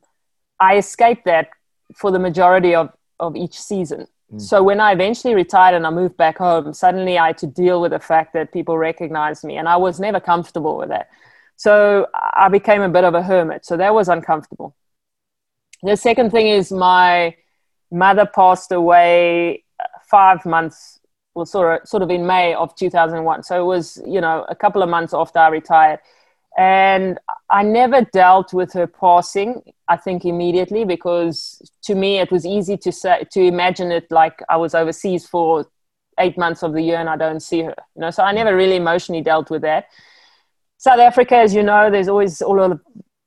I escaped that for the majority of, of each season. So when I eventually retired and I moved back home, suddenly I had to deal with the fact that people recognized me, and I was never comfortable with that. So I became a bit of a hermit. So that was uncomfortable. The second thing is my mother passed away uh, five months, well, sort of, sort of in May of 2001. So it was, you know, a couple of months after I retired. And I never dealt with her passing, I think, immediately because to me it was easy to say, to imagine it like I was overseas for eight months of the year and I don't see her. You know, so I never really emotionally dealt with that. South Africa, as you know, there's always all of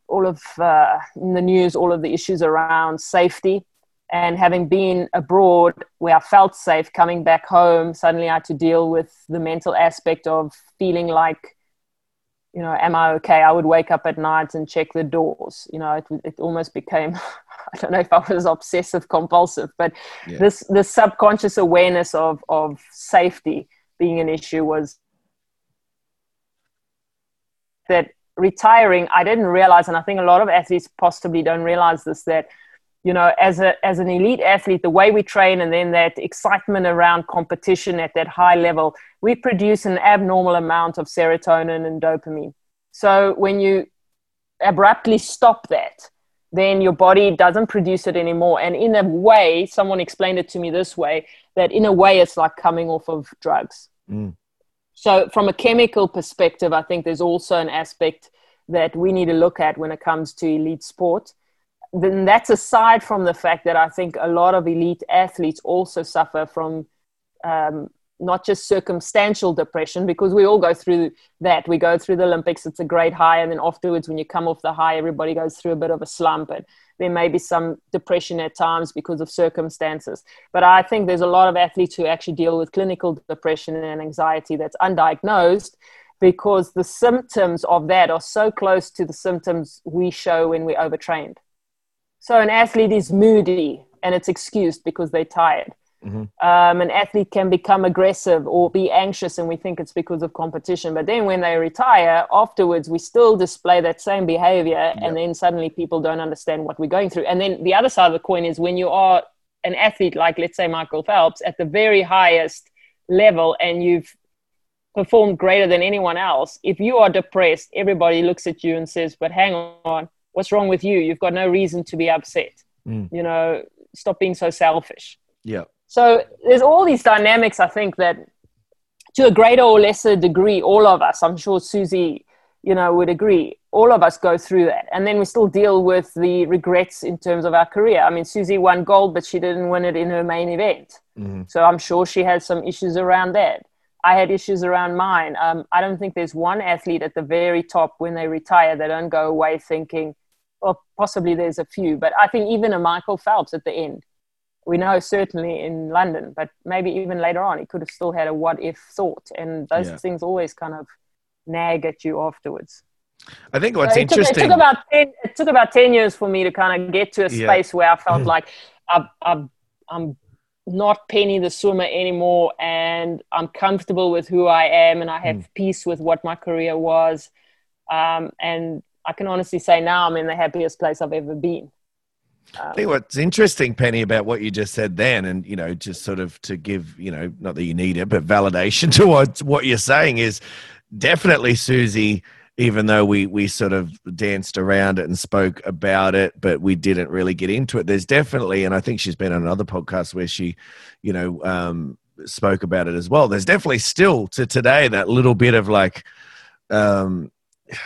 all of uh, in the news, all of the issues around safety. And having been abroad where I felt safe, coming back home, suddenly I had to deal with the mental aspect of feeling like, you know, am I okay? I would wake up at night and check the doors. You know, it, it almost became, I don't know if I was obsessive compulsive, but Yeah. this this subconscious awareness of of safety being an issue was that retiring i didn't realize and i think a lot of athletes possibly don't realize this that you know as a as an elite athlete the way we train and then that excitement around competition at that high level we produce an abnormal amount of serotonin and dopamine. So when you abruptly stop that then your body doesn't produce it anymore. And in a way someone explained it to me this way that in a way it's like coming off of drugs. Mm. So, from a chemical perspective, I think there's also an aspect that we need to look at when it comes to elite sport. Then that's aside from the fact that I think a lot of elite athletes also suffer from um, not just circumstantial depression, because we all go through that. We go through the Olympics, it's a great high, and then afterwards, when you come off the high, everybody goes through a bit of a slump. And there may be some depression at times because of circumstances. But I think there's a lot of athletes who actually deal with clinical depression and anxiety that's undiagnosed because the symptoms of that are so close to the symptoms we show when we're overtrained. So an athlete is moody and it's excused because they're tired. Um, an athlete can become aggressive or be anxious, and we think it's because of competition. But then when they retire, afterwards, we still display that same behavior, and then suddenly people don't understand what we're going through. And then the other side of the coin is when you are an athlete, like let's say Michael Phelps, at the very highest level, and you've performed greater than anyone else, if you are depressed, everybody looks at you and says, But hang on, what's wrong with you? You've got no reason to be upset. You know, stop being so selfish. Yeah. So there's all these dynamics, I think, that to a greater or lesser degree, all of us, I'm sure Susie, you know, would agree, all of us go through that. And then we still deal with the regrets in terms of our career. I mean, Susie won gold, but she didn't win it in her main event. So I'm sure she has some issues around that. I had issues around mine. Um, I don't think there's one athlete at the very top when they retire, they don't go away thinking, well, possibly there's a few, but I think even a Michael Phelps at the end, we know certainly in London, but maybe even later on, he could have still had a what if thought. And those Yeah. things always kind of nag at you afterwards. I think what's So it, took, it interesting. took about 10, it took about 10 years for me to kind of get to a Yeah. space where I felt like I'm, I'm, I'm not Penny the swimmer anymore and I'm comfortable with who I am and I have peace with what my career was. Um, and I can honestly say now I'm in the happiest place I've ever been. I think what's interesting, Penny, about what you just said then, and you know, just sort of to give, you know, not that you need it, but validation to what what you're saying is definitely Susie. Even though we we sort of danced around it and spoke about it, but we didn't really get into it. There's definitely, and I think she's been on another podcast where she, you know, um, spoke about it as well. There's definitely still to today that little bit of like, um,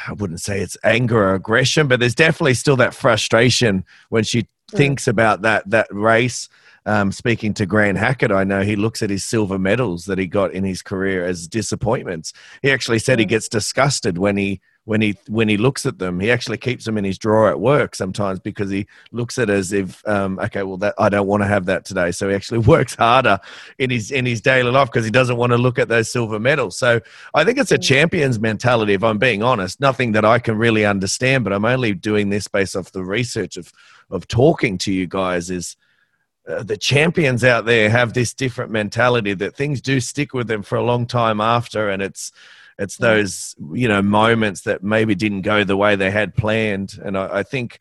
I wouldn't say it's anger or aggression, but there's definitely still that frustration when she thinks about that that race. Um, speaking to Grant Hackett, I know he looks at his silver medals that he got in his career as disappointments. He actually said he gets disgusted when he when he when he looks at them. He actually keeps them in his drawer at work sometimes because he looks at it as if um, okay, well that I don't want to have that today. So he actually works harder in his in his daily life because he doesn't want to look at those silver medals. So I think it's a champion's mentality. If I'm being honest, nothing that I can really understand, but I'm only doing this based off the research of of talking to you guys. Is uh, the champions out there have this different mentality that things do stick with them for a long time after, and it's it's those you know moments that maybe didn't go the way they had planned. And I, I think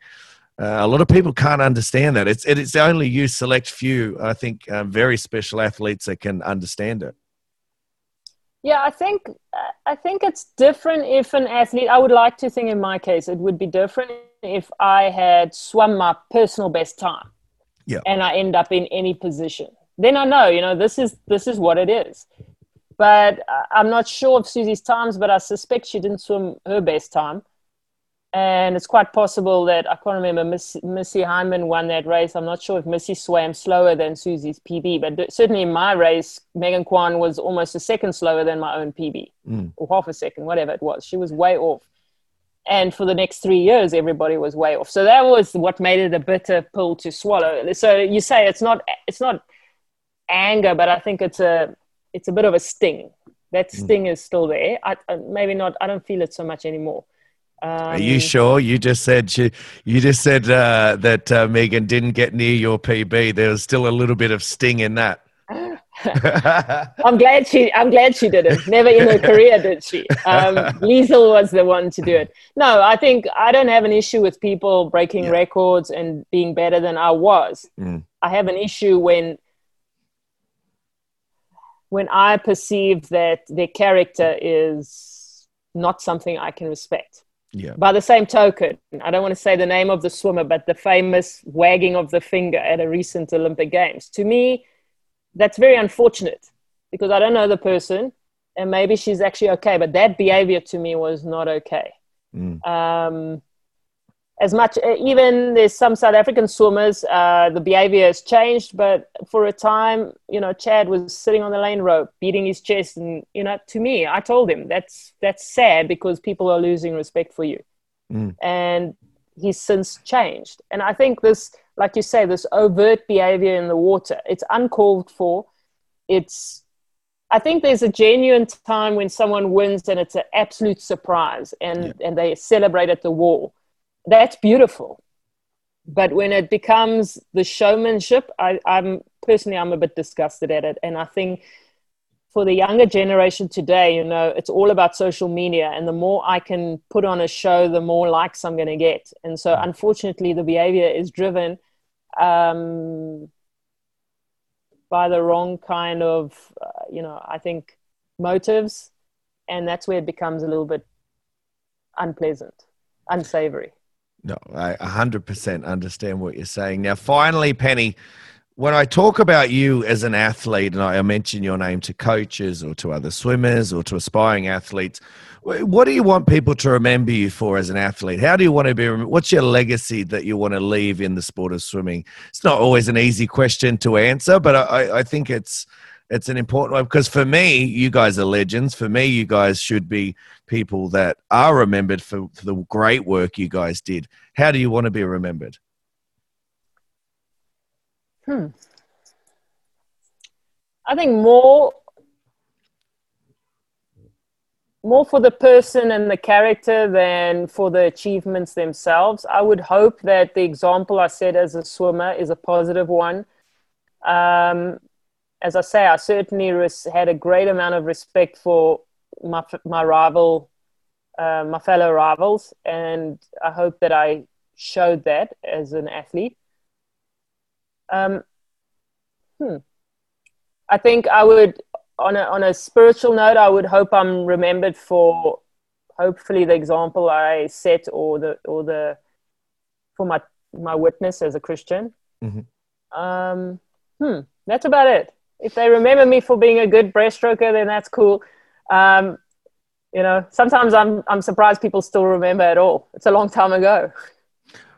Uh, a lot of people can't understand that. It's it's only you select few. I think uh, very special athletes that can understand it. Yeah, I think I think it's different if an athlete. I would like to think in my case it would be different if I had swum my personal best time. Yeah. And I end up in any position. Then I know, you know, this is this is what it is. But I'm not sure of Susie's times, but I suspect she didn't swim her best time and it's quite possible that I can't remember Miss, Misty Hyman won that race. I'm not sure if Misty swam slower than Susie's PB, but certainly in my race, Megan Quann was almost a second slower than my own PB, mm. or half a second, whatever it was. She was way off. And for the next three years, everybody was way off. So that was what made it a bitter pill to swallow. So you say it's not it's not anger, but I think it's a it's a bit of a sting. That mm. sting mm. is still there. I, maybe not. I don't feel it so much anymore um, Are you sure? You just said she, you just said uh, that uh, Megan didn't get near your PB. There was still a little bit of sting in that. I'm glad she. I'm glad she didn't. Never in her career did she. Um, Leisel was the one to do it. No, I think I don't have an issue with people breaking yeah. records and being better than I was. Mm. I have an issue when when I perceive that their character is not something I can respect. Yeah. By the same token, I don't want to say the name of the swimmer, but the famous wagging of the finger at a recent Olympic Games. To me, that's very unfortunate because I don't know the person and maybe she's actually okay, but that behavior to me was not okay. Mm. Um, as much uh, even there's some south african swimmers uh, the behavior has changed but for a time you know chad was sitting on the lane rope beating his chest and you know to me i told him that's that's sad because people are losing respect for you mm. and he's since changed and i think this like you say this overt behavior in the water it's uncalled for it's I think there's a genuine time when someone wins and it's an absolute surprise and, yeah. and they celebrate at the wall that's beautiful. But when it becomes the showmanship, I, I'm personally I'm a bit disgusted at it. And I think for the younger generation today, you know, it's all about social media. And the more I can put on a show, the more likes I'm going to get. And so, unfortunately, the behavior is driven um, by the wrong kind of, uh, you know, I think motives. And that's where it becomes a little bit unpleasant, unsavory. No, I 100% understand what you're saying. Now, finally, Penny, when I talk about you as an athlete and I mention your name to coaches or to other swimmers or to aspiring athletes, what do you want people to remember you for as an athlete? How do you want to be? What's your legacy that you want to leave in the sport of swimming? It's not always an easy question to answer, but I, I think it's it's an important one because for me, you guys are legends. For me, you guys should be people that are remembered for, for the great work you guys did. How do you want to be remembered? Hmm. I think more more for the person and the character than for the achievements themselves. I would hope that the example I set as a swimmer is a positive one. Um, as I say, I certainly res- had a great amount of respect for my my rival, uh, my fellow rivals, and I hope that I showed that as an athlete. Um, hmm. I think I would, on a on a spiritual note, I would hope I'm remembered for hopefully the example I set or the or the for my my witness as a Christian. Mm-hmm. Um, hmm, that's about it if they remember me for being a good breaststroker, then that's cool. Um, you know, sometimes I'm I'm surprised people still remember at all. It's a long time ago.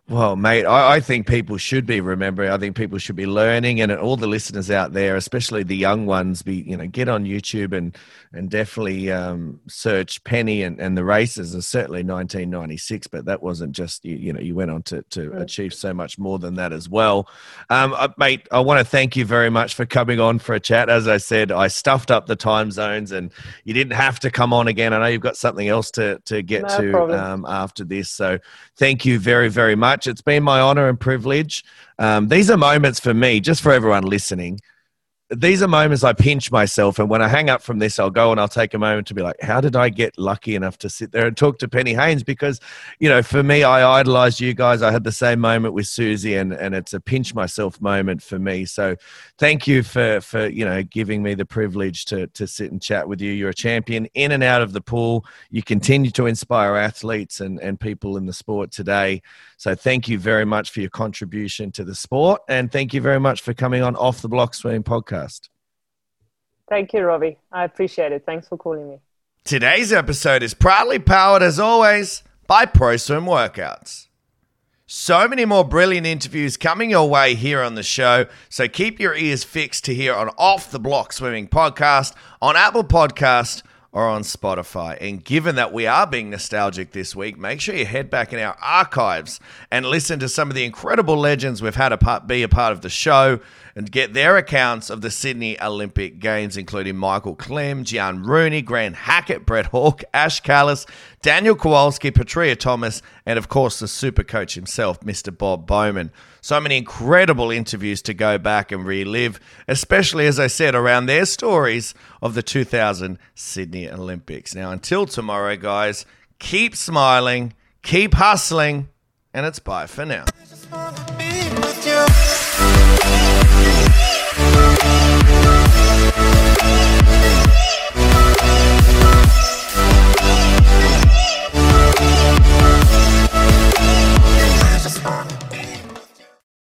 Well, mate, I, I, think people should be remembering. I think people should be learning, and all the listeners out there, especially the young ones, be you know get on YouTube and and definitely um, search Penny and, and the races. And certainly 1996, but that wasn't just you, you know you went on to to achieve so much more than that as well. Um, uh, mate, I want to thank you very much for coming on for a chat. As I said, I stuffed up the time zones, and you didn't have to come on again. I know you've got something else to to get no to um, after this, so thank you very very much much. It's been my honor and privilege. Um, these are moments for me, just for everyone listening. these are moments I pinch myself, and when I hang up from this, I'll go and I'll take a moment to be like, "How did I get lucky enough to sit there and talk to Penny Heyns?" Because, you know, for me, I idolized you guys. I had the same moment with Susie, and and it's a pinch myself moment for me. So, thank you for for you know giving me the privilege to to sit and chat with you. You're a champion in and out of the pool. You continue to inspire athletes and and people in the sport today. So, thank you very much for your contribution to the sport, and thank you very much for coming on Off the Block Swimming podcast podcast. Thank you, Robbie. I appreciate it. Thanks for calling me. Today's episode is proudly powered, as always, by ProSwim Workouts. So many more brilliant interviews coming your way here on the show. So keep your ears fixed to hear on Off the Block Swimming Podcast, on Apple Podcast, or on Spotify. And given that we are being nostalgic this week, make sure you head back in our archives and listen to some of the incredible legends we've had a part, be a part of the show and get their accounts of the Sydney Olympic Games, including Michael Klim, Giaan Rooney, Grant Hackett, Brett Hawke, Ash Callus, Daniel Kowalski, Petria Thomas, and of course the super coach himself, Mr. Bob Bowman. So many incredible interviews to go back and relive, especially as I said, around their stories of the 2000 Sydney Olympics. Now, until tomorrow, guys, keep smiling, keep hustling, and it's bye for now.